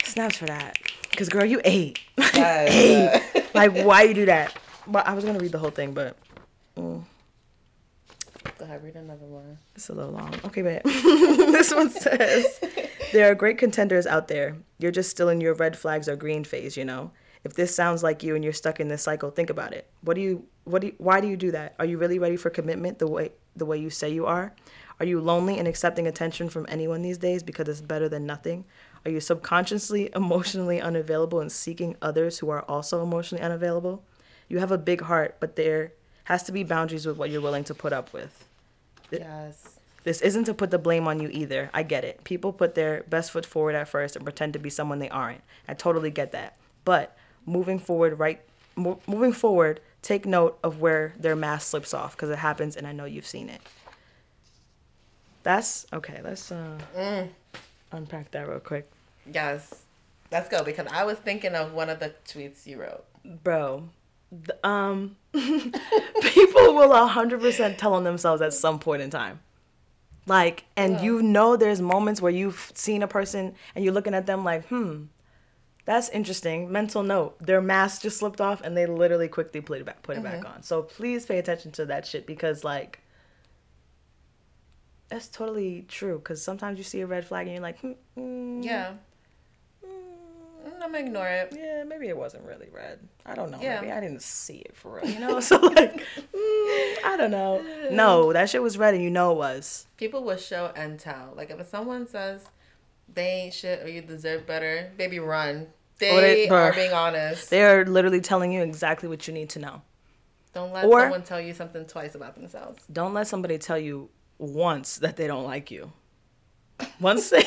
Snaps for that. Cause girl, you ate. [laughs] Yes. ate. Like why you do that? But I was gonna read the whole thing, but mm. Go ahead, read another one. It's a little long. Okay, but [laughs] this one says [laughs] there are great contenders out there. You're just still in your red flags or green phase, you know. If this sounds like you and you're stuck in this cycle, think about it. What do you what do you, why do you do that? Are you really ready for commitment the way the way you say you are? Are you lonely and accepting attention from anyone these days because it's better than nothing? Are you subconsciously [laughs] emotionally unavailable and seeking others who are also emotionally unavailable? You have a big heart, but there has to be boundaries with what you're willing to put up with. Yes. This isn't to put the blame on you either. I get it. People put their best foot forward at first and pretend to be someone they aren't. I totally get that. But moving forward, right? Mo- moving forward, take note of where their mask slips off because it happens, and I know you've seen it. That's okay. Let's uh, unpack that real quick, Yes. Let's go because I was thinking of one of the tweets you wrote. bro. th- um, [laughs] people will hundred percent tell on themselves at some point in time. Like, and Yeah. you know, there's moments where you've seen a person and you're looking at them like, hmm, that's interesting. Mental note: their mask just slipped off, and they literally quickly put it back, put it back on. So please pay attention to that shit because, like, that's totally true. Because sometimes you see a red flag and you're like, hmm, mm, Yeah. Mm, Mm, I'm gonna ignore it. yeah, maybe it wasn't really red. I don't know. Yeah. Maybe I didn't see it for real. You know, [laughs] so like, mm, I don't know. No, that shit was red, and you know it was. People will show and tell. Like if someone says they ain't shit or you deserve better, baby, run. They, Or they- are being honest. They are literally telling you exactly what you need to know. Don't let or- someone tell you something twice about themselves. Don't let somebody tell you once that they don't like you. Once they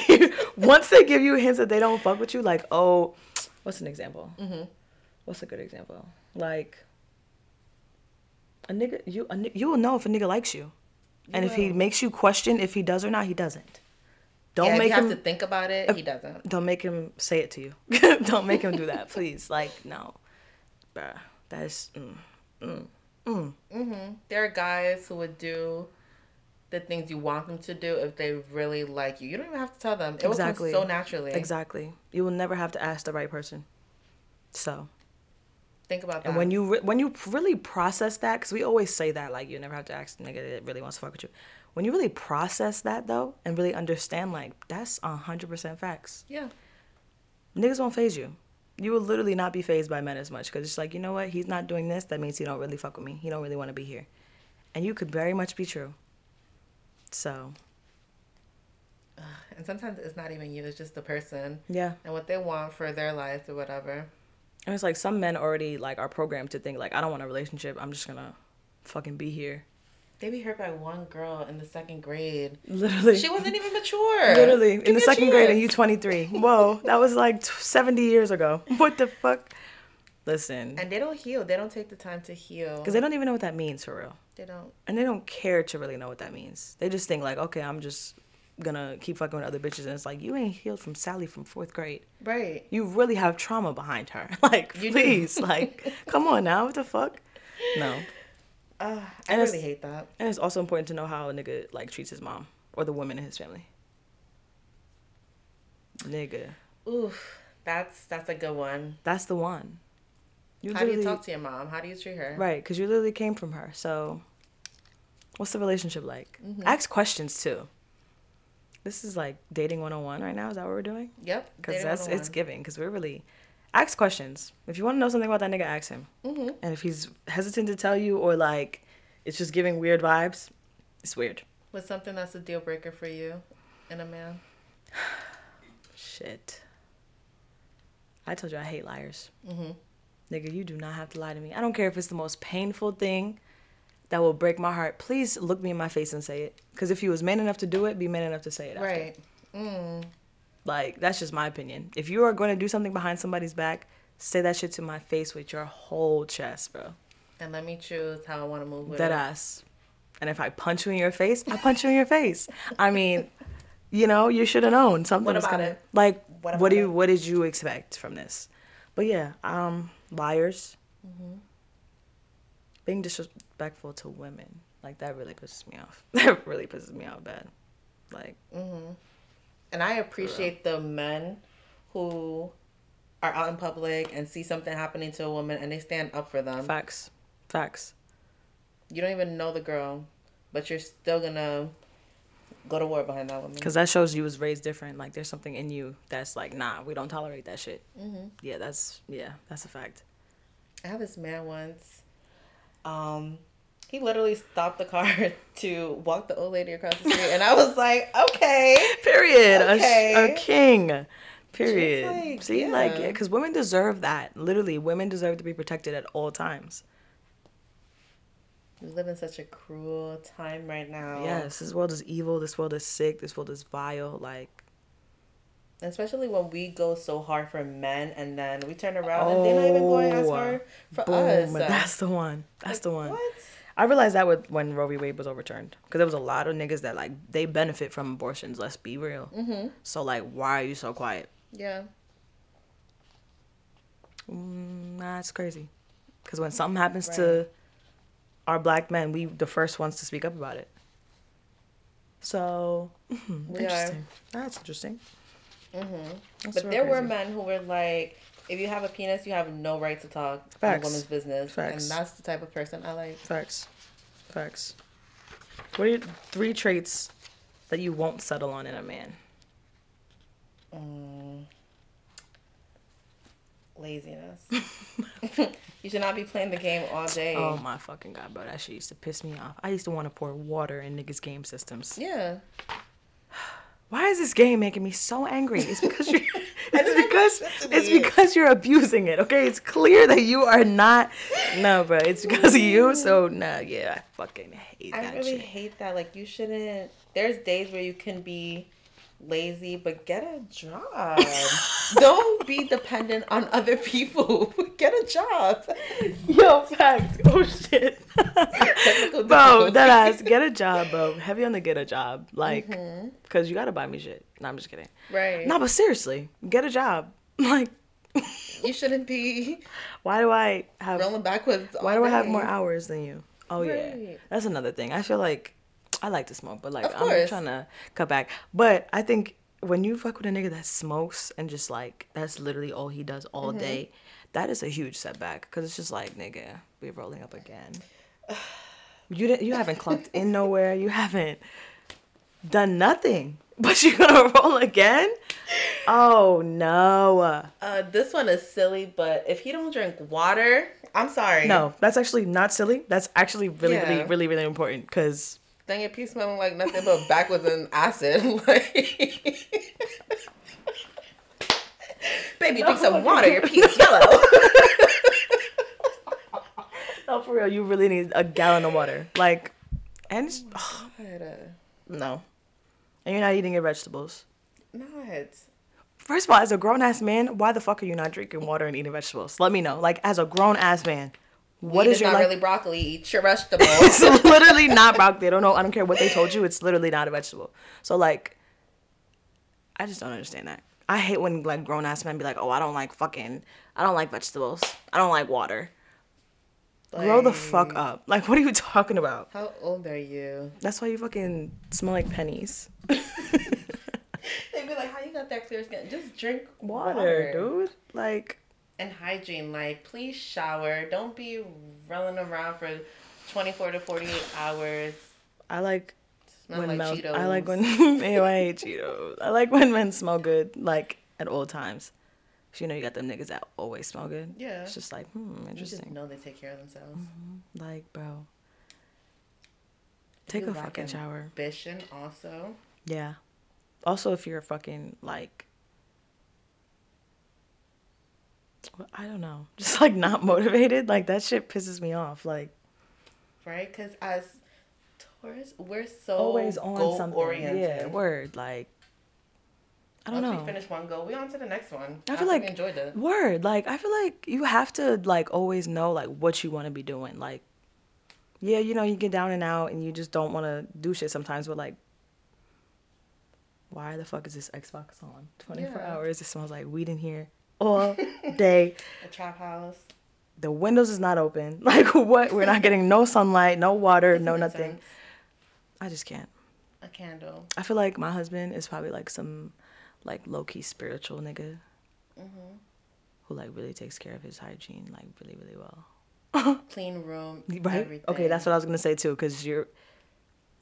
once they give you hints that they don't fuck with you, like oh, what's an example? Mm-hmm. What's a good example? Like a nigga, you a, you will know if a nigga likes you, and if he makes you question if he does or not, he doesn't. Don't yeah, make you have him. to think about it. He doesn't. Don't make him say it to you. [laughs] don't make him do that, [laughs] please. Like no, bruh. That's mm, mm, mm. Mm-hmm. There are guys who would do the things you want them to do if they really like you. You don't even have to tell them. It Exactly. will come so naturally. Exactly. You will never have to ask the right person. So, Think about that. and when you re- when you really process that, because we always say that like you never have to ask the nigga that really wants to fuck with you. When you really process that though, and really understand like that's a hundred percent facts. yeah. Niggas won't phase you. You will literally not be phased by men as much because it's like you know what he's not doing this. That means he don't really fuck with me. He don't really want to be here, and you could very much be true. So And sometimes it's not even you, it's just the person yeah, and what they want for their life or whatever. and it's like some men already like are programmed to think like I don't want a relationship. I'm just gonna fucking be here. They be hurt by one girl in the second grade. Literally. She wasn't even mature. Literally Give in the second grade and you 23. Whoa, that was like 70 years ago. [laughs] What the fuck? Listen, And they don't heal. They don't take the time to heal. because they don't even know what that means for real, They don't. and they don't care to really know what that means. They just think like, okay, I'm just gonna keep fucking with other bitches, and it's like you ain't healed from Sally from fourth grade. Right. You really have trauma behind her. [laughs] Like, You please, like, come on now, what the fuck? No. Uh, [sighs] I And really hate that. And it's also important to know how a nigga like treats his mom or the women in his family. Nigga, Oof. That's that's a good one. that's the one. You How do you talk to your mom? How do you treat her? Right, because you literally came from her. So, what's the relationship like? Mm-hmm. Ask questions too. This is like dating 101 right now. Is that what we're doing? Yep. Because that's it's giving. Because we're really ask questions. If you want to know something about that nigga, ask him. Mm-hmm. And if he's hesitant to tell you or like it's just giving weird vibes, it's weird. What's something that's a deal breaker for you in a man? [sighs] Shit. I told you I hate liars. Mm-hmm. Nigga, you do not have to lie to me. I don't care if it's the most painful thing that will break my heart. Please look me in my face and say it. Because if you was man enough to do it, be man enough to say it. after. Right. Mm. Like, that's just my opinion. If you are going to do something behind somebody's back, say that shit to my face with your whole chest, bro. And let me choose how I want to move with it. ass. And if I punch you in your face, I punch you in your face. I mean, you know, you should have known something What was about gonna it? like. What What, do you? it? What did you expect from this? But yeah, um, liars. Mm-hmm. Being disrespectful to women, like that really pisses me off. [laughs] That really pisses me off bad. Like, Mm-hmm. And I appreciate the men who are out in public and see something happening to a woman and they stand up for them. facts, facts. You don't even know the girl, but you're still gonna go to war behind that woman. Because that shows you was raised different. Like, there's something in you that's like, nah, we don't tolerate that shit. Mm-hmm. Yeah, that's yeah, that's a fact. I had this man once. Um, he literally stopped the car [laughs] to walk the old lady across the street, and I was like, [laughs] okay. Period. A sh- Okay. A, king. Period. like, See, like, yeah. because women deserve that. Literally, women deserve to be protected at all times. We live in such a cruel time right now. Yes, this world is evil. This world is sick. This world is vile. Like, Especially when we go so hard for men and then we turn around and they're not even going as Oh, hard for boom. us. That's the one. That's Like, the one. What? I realized that with when Roe v. Wade was overturned, because there was a lot of niggas that like they benefit from abortions. Let's be real. Mm-hmm. So like, why are you so quiet? Yeah. Mm, nah, it's crazy. Because when something happens to our black men, we the first ones to speak up about it. So mhm, We are. That's interesting. Mm-hmm. That's But there were men who were like, if you have a penis, you have no right to talk Facts. woman's business. Facts. And that's the type of person I like. Facts. Facts. What are your three traits that you won't settle on in a man? Mm. Laziness. [laughs] you should not be playing the game all day. Oh my fucking god, bro, that shit used to piss me off. I used to want to pour water in niggas' game systems. Yeah. Why is this game making me so angry? It's because you're. [laughs] [laughs] It's because it's because you're abusing it. Okay, it's clear that you are not. No, bro, it's because of you. So nah, yeah, I fucking hate that. I that really shit. hate that. Like, you shouldn't. There's days where you can be lazy, but get a job. [laughs] Don't be dependent on other people. [laughs] get a job. Yo, facts. Oh shit. [laughs] Bro, that ass. Get a job, bro. Heavy on the get a job, like, Mm-hmm. cause you gotta buy me shit. No, I'm just kidding. Right. No, but seriously, get a job. Like, you shouldn't be Why do I have rolling backwards. Why do I have more hours than you? Oh yeah, that's another thing. I feel like I like to smoke, but like Of I'm course. trying to cut back. But I think when you fuck with a nigga that smokes and just like that's literally all he does all Mm-hmm. day, that is a huge setback because it's just like nigga, we're rolling up again. [sighs] You didn't. You haven't clocked in nowhere. You haven't done nothing. [laughs] But you're gonna roll again? Oh no. Uh, this one is silly, but if he don't drink water, I'm sorry. No, that's actually not silly. That's actually really, really, really, really important because Then your pee smelling like nothing but backwards and acid. [laughs] Like, baby, drink some water. Your pee is yellow. [laughs] No, for real, you really need a gallon of water. Like, and it's, uh, no, and you're not eating your vegetables. not. First of all, as a grown ass man, why the fuck are you not drinking water and eating vegetables? Let me know. Like, as a grown ass man, what is your not life? really broccoli. Eat your [laughs] vegetables. it's literally not broccoli. I don't know. I don't care what they told you. It's literally not a vegetable. So like, I just don't understand that. I hate when like grown ass men be like, "Oh, I don't like fucking, I don't like vegetables. I don't like water." Grow the fuck up. Like, what are you talking about? How old are you? That's why you fucking smell like pennies. [laughs] They'd be like, "How you got that clear skin? Just drink Water, water, dude. Like, And hygiene, like, please shower. Don't be running around for twenty four to forty eight hours. I like when like mel- Cheetos. I like when [laughs] ew, I hate Cheetos. I like when men smell good, like at all times. 'Cause you know you got them niggas that always smell good. Yeah. It's just like, hmm, You just interesting. know they take care of themselves. Like, bro. Take You a fucking shower. Ambition also. Yeah. Also, if you're fucking like, well, I don't know, [laughs] just like not motivated, like that shit pisses me off. Like right? Because as Taurus, we're so always on goal something. oriented. Yeah, word. Like I don't know. Once know. we finish one goal, we on to the next one. I feel we like enjoyed it. word. Like I feel like you have to like always know like what you want to be doing. Like, yeah, you know you get down and out and you just don't want to do shit sometimes. But like, why the fuck is this Xbox on? Twenty four Yeah. hours. It smells like weed in here all day. [laughs] The trap house. The windows is not open. [laughs] Like what? We're not getting no sunlight, no water, no nothing. incense, I just can't. A candle. I feel like my husband is probably like some like low key spiritual nigga Mm-hmm. who like really takes care of his hygiene like really really well. [laughs] Clean room. Right? Everything. Okay, that's what I was gonna say too, because you're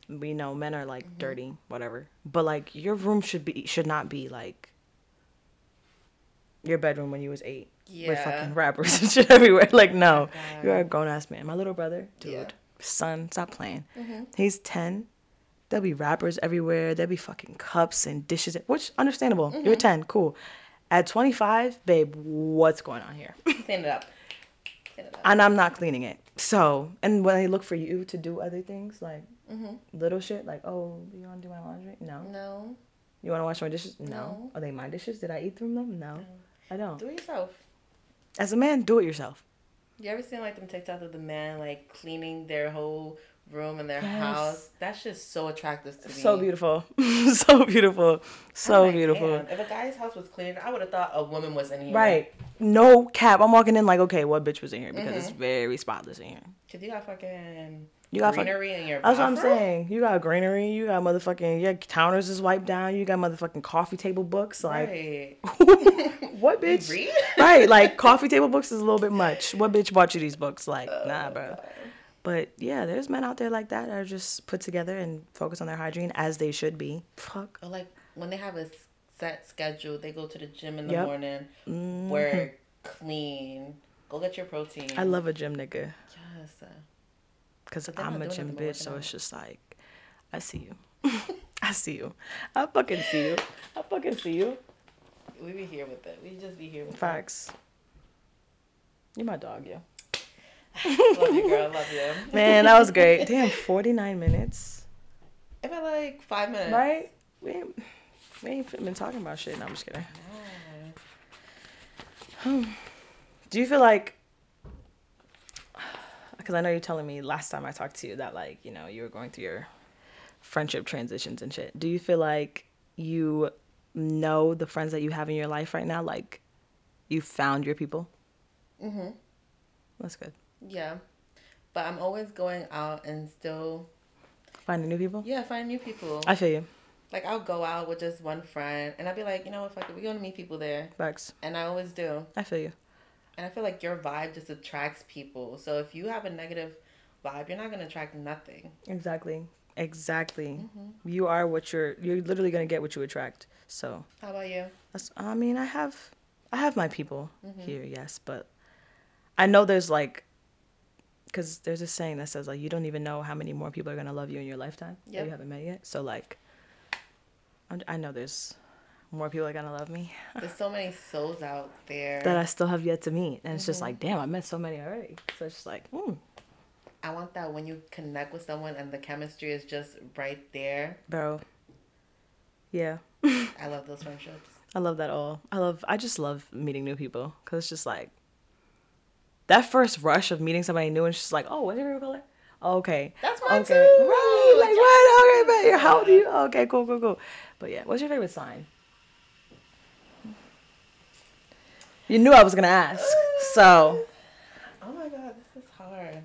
we know men are like Mm-hmm. dirty, whatever. But like your room should be should not be like your bedroom when you was eight. With fucking wrappers and [laughs] shit everywhere. Like no. God. You're a grown ass man. My little brother, dude, Yeah. son, stop playing. Mm-hmm. He's ten. There'll be wrappers everywhere. There'll be fucking cups and dishes, which understandable. You're Mm-hmm. ten, cool. At 25, babe, what's going on here? [laughs] Clean it up. Clean it up. and I'm not cleaning it. So, and when they look for you to do other things, like Mm-hmm. little shit, like, oh, do you want to do my laundry? No. No. You want to wash my dishes? No. No. Are they my dishes? Did I eat from them? No. I don't. Do it yourself. As a man, do it yourself. You ever seen like them TikToks of the man like cleaning their whole room and their Yes. house? That's just so attractive to me. [laughs] So beautiful. so beautiful. So like, beautiful. "Damn, If a guy's house was clean, I would have thought a woman was in here. Right. No cap. I'm walking in like, okay, what bitch was in here? Because it's Mm-hmm. very spotless in here. Cause you got fucking You got fuck- greenery in your That's what I'm saying. You got greenery. You got motherfucking, your counters is wiped down. You got motherfucking coffee table books. Like, Right. [laughs] what bitch? read? [laughs] right, like coffee table books is a little bit much. What bitch bought you these books? Like, Oh, nah, bro. But yeah, there's men out there like that that are just put together and focus on their hygiene as they should be. Fuck. Or like when they have a set schedule, they go to the gym in the Yep. morning, Mhm. wear clean, go get your protein. I love a gym nigga Yes. Because I'm a gym bitch, so it's just like, I see you. [laughs] I see you. I fucking see you. I fucking see you. We be here with it. We just be here with Facts. You're my dog, yeah. it. Love you, girl. Love you. [laughs] [laughs] Man, that was great. Damn, 49 minutes. If I like five minutes. Right? We ain't, we ain't been talking about shit. No, I'm just kidding. Hmm. Do you feel like, because I know you're telling me last time I talked to you that, like, you know, you were going through your friendship transitions and shit. Do you feel like you know the friends that you have in your life right now? Like, You found your people. Mhm. That's good. Yeah. But I'm always going out and still Finding new people. yeah, find new people. I feel you. Like I'll go out with just one friend and I'll be like, you know what, fuck it, we're gonna meet people there. Facts. And I always do. I feel you. And I feel like your vibe just attracts people. So if you have a negative vibe, you're not gonna attract nothing. Exactly. Exactly. Mm-hmm. You are what you're. You're literally gonna get what you attract. So How about you? that's. I mean, I have. I have my people Mm-hmm. here. Yes, but I know there's like. Because there's a saying that says like you don't even know how many more people are gonna love you in your lifetime that you haven't met yet. So like, I'm, I know there's more people are gonna love me There's so many souls out there. that I still have yet to meet, and it's Mm-hmm. just like, damn, I met so many already. So it's just like, hmm, I want that when you connect with someone and the chemistry is just right there. bro. Yeah. I love those friendships. [laughs] I love that all. I love. I just love meeting new people because it's just like that first rush of meeting somebody new and she's like, oh, what's your favorite color? Oh, okay. That's mine okay. too. Right. Like what? Okay, [laughs] man. How old are you? Okay, cool, cool, cool. But yeah, what's your favorite sign? You knew I was gonna ask, so Oh my god, this is hard.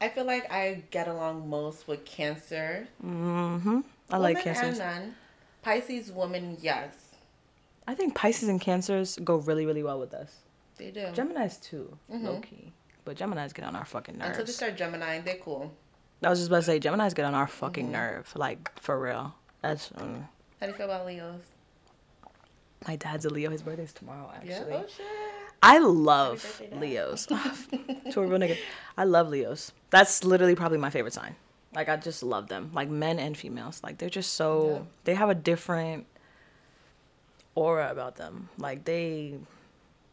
I feel like I get along most with Cancer. Mm-hmm. I like Cancer. and none. Pisces woman, yes. I think Pisces and Cancers go really, really well with us. They do. Gemini's too, low key, but Gemini's get on our fucking nerves. Until they start Gemini, they're cool. I was just about to say, Gemini's get on our fucking Mm-hmm. nerve. Like, for real. That's, um, How do you feel about Leos? My dad's a Leo. His birthday's tomorrow, Yeah. actually. Oh shit. I love. Leos. to a real nigga. I love Leos. That's literally probably my favorite sign. Like, I just love them. Like, men and females. Like, they're just so, Yeah. they have a different aura about them. Like, they,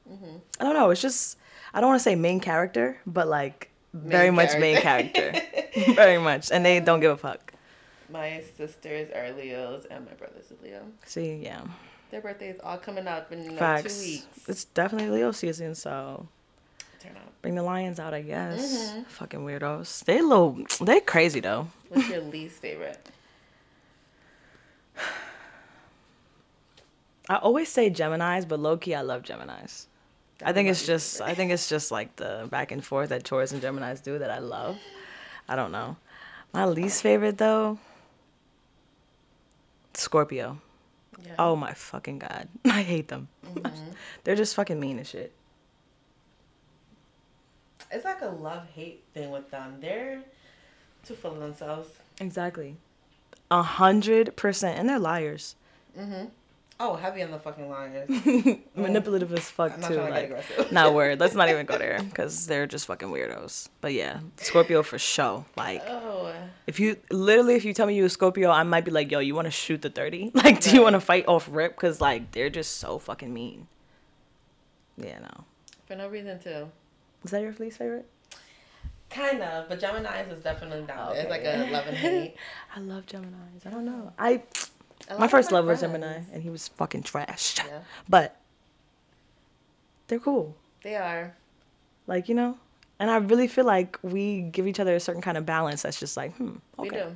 Mm-hmm. I don't know. It's just, I don't want to say main character, but like, very much main character. [laughs] very much. And they don't give a fuck. My sisters are Leos and my brother's a Leo. See, yeah. Their birthdays all coming up in Facts. two weeks. It's definitely Leo season, so Turn up. bring the lions out, I guess. Mm-hmm. Fucking weirdos. They little, they crazy though. What's your least favorite? [sighs] I always say Gemini's, but low key, I love Gemini's. I think it's just, I think it's just like the back and forth that Taurus and Gemini's do that I love. I don't know. My least favorite though, Scorpio. Yeah. Oh my fucking god, [laughs] I hate them. Mm-hmm. [laughs] They're just fucking mean as shit. It's like a love hate thing with them. They're too full of themselves. Exactly. A hundred percent, and they're liars. Oh, heavy on the fucking liars. [laughs] Manipulative as fuck too. to Like, not word. [laughs] Let's not even go there because they're just fucking weirdos. But yeah, Scorpio for sure. Like, Oh, if you literally, if you tell me you a Scorpio, I might be like, yo, you want to shoot the thirty? [laughs] Like, do you want to fight off rip? Because like they're just so fucking mean. Yeah, no. for no reason too. Is that your least favorite? Kind of, but Gemini's is definitely down there. It's like a love and hate. I love Gemini's. I don't know. I my first love was Gemini, and he was fucking trash. Yeah. [laughs] But they're cool. They are. Like, you know? And I really feel like we give each other a certain kind of balance that's just like, hmm, We okay. do.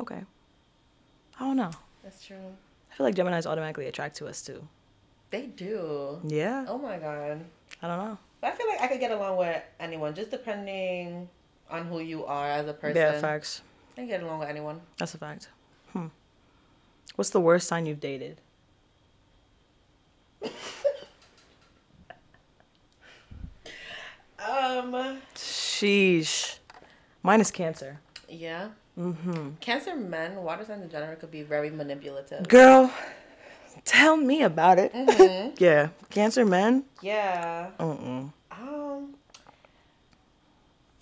Okay. I don't know. That's true. I feel like Gemini's automatically attract to us too. They do. Yeah. Oh my god. I don't know. But I feel like I could get along with anyone, just depending on who you are as a person. Yeah, facts. I can get along with anyone. That's a fact. What's the worst sign you've dated? Um. Sheesh. Mine is Cancer. Yeah. Mm-hmm. Cancer men, water signs in general, could be very manipulative. Girl, tell me about it. Mm-hmm. [laughs] yeah. Cancer men? Yeah. Mm-mm. Um.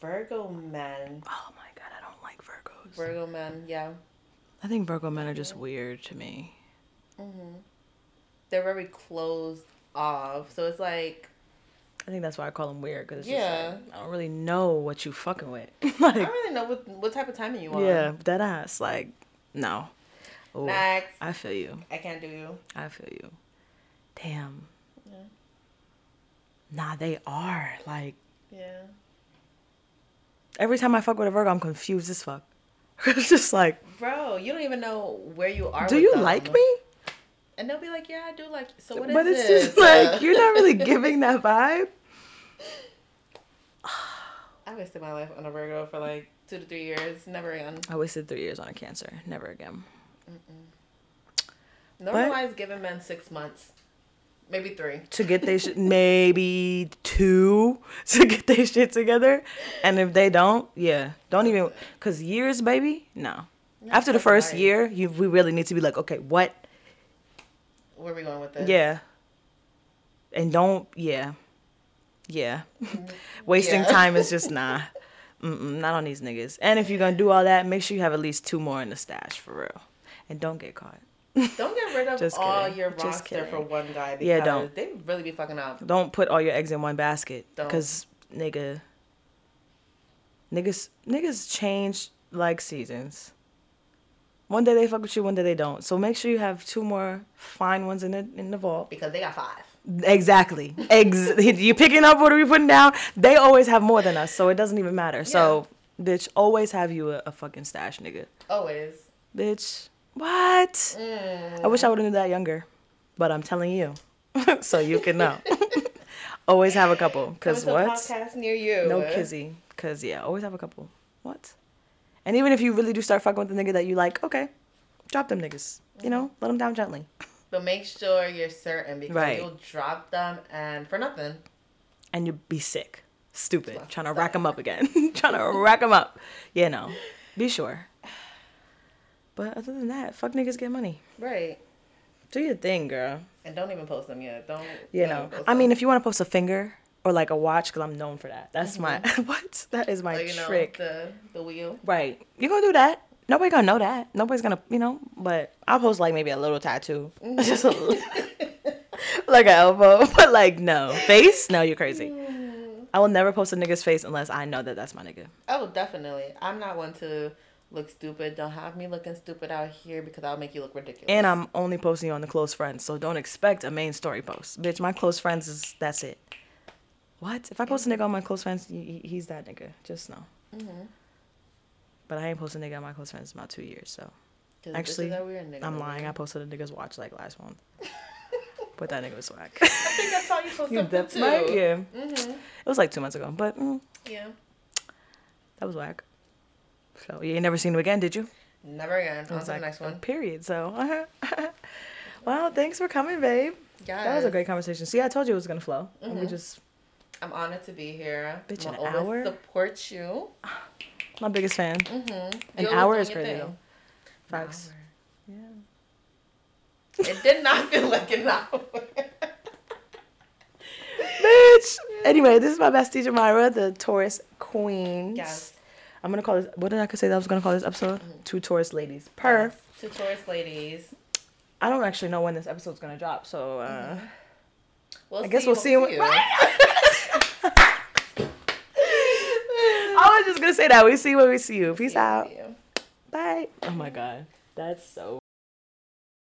Virgo men. Oh my god, I don't like Virgos. Virgo men. Yeah. I think Virgo men are just weird to me. Mhm. They're very closed off. So it's like I think that's why I call them weird because Yeah. like, I don't really know what you fucking with. like, [laughs] I don't really know what what type of timing you want. yeah, that ass. Like, no. Ooh, Next. I feel you. I can't do you. I feel you. Damn. Yeah. Nah, they are. Like, Yeah. every time I fuck with a Virgo, I'm confused as fuck. [laughs] it's just like, Bro, you don't even know where you are. do you them. like me? And they'll be like, "Yeah, I do like." You. So what is but it's this? just like you're not really [laughs] giving that vibe. [sighs] I wasted my life on a Virgo for like two to three years. Never again. I wasted three years on a Cancer. Never again. Normalize giving men six months, maybe three. To get they shit, maybe two [laughs] to get their shit together, and if they don't, yeah, don't even. Cause years, baby, no. After the first life. year, you we really need to be like, okay, what? Where are we going with this? Yeah. And don't, yeah, yeah. [laughs] Wasting. Yeah. time is just [laughs] nah. Mm-mm, not on these niggas. And if you're gonna do all that, make sure you have at least two more in the stash for real, and don't get caught. [laughs] Don't get rid of Just all kidding. your Just roster for one guy. Because Yeah, don't. They really be fucking up. Don't put all your eggs in one basket. Don't. Cause nigga, niggas, niggas change like seasons. One day they fuck with you, one day they don't. So make sure you have two more fine ones in the in the vault. Because they got five. Exactly. Ex- [laughs] [laughs] you picking up what are we putting down? They always have more than us, so it doesn't even matter. So, bitch, always have you a, a fucking stash, nigga. Always. Bitch, what? Mm. I wish I would have knew that younger, but I'm telling you, [laughs] so you can know. [laughs] always have a couple, cause Coming to a what? podcast near you. No kizzy, cause yeah, always have a couple. What? And even if you really do start fucking with the nigga that you like, okay, drop them niggas. You know, let them down gently. [laughs] But make sure you're certain because Right. you'll drop them and for nothing. and you'll be sick, stupid, trying to rack them up again, trying to rack them up. Yeah, know, be sure. But other than that, fuck niggas get money. Right. Do your thing, girl. And don't even post them yet. Don't. You know, I them. mean, if you want to post a finger or like a watch, because I'm known for that. That's my mm-hmm. [laughs] what? That is my Like, you know, trick. the the wheel. Right. You gonna do that. Nobody gonna know that. Nobody's gonna, you know, but I'll post like maybe a little tattoo. Mm-hmm. [laughs] Just a little, [laughs] like an elbow. But like, no. Face? No, you're crazy. Mm. I will never post a nigga's face unless I know that that's my nigga. Oh, definitely. I'm not one to look stupid. Don't have me looking stupid out here because I'll make you look ridiculous. And I'm only posting on the close friends, so don't expect a main story post. Bitch, my close friends is, that's it. What? If I post a nigga on my close friends, he- he- he's that nigga. Just know. Mhm. But I ain't posted a nigga on my close friends in about two years, so. Actually. I'm lying. I posted a nigga's watch like last month. [laughs] but that nigga was whack. I think I saw you post you something too. right? Yeah. Mm-hmm. It was like two months ago, but mm, Yeah. that was whack. So you ain't never seen him again, did you? Never again. I to was the next one. Period. So, [laughs] well, thanks for coming, babe. Yeah. That was a great conversation. See, I told you it was gonna flow. And we just I'm honored to be here. Bitch, I'm an hour? support you. [sighs] my biggest fan. Mm-hmm. An hour is crazy though. Facts. Yeah. It did not [laughs] feel like an hour. [laughs] Bitch. Anyway, this is my bestie Jamira, the Taurus Queen. yes. I'm gonna call this. What did I say that I was gonna call this episode? Two Taurus ladies. Per. Yes. Two Taurus ladies. I don't actually know when this episode's gonna drop, so uh, We'll I guess see we'll when see. [laughs] When, I was just gonna say that we see when we see you. Peace See out. you. Bye. Oh my god, that's so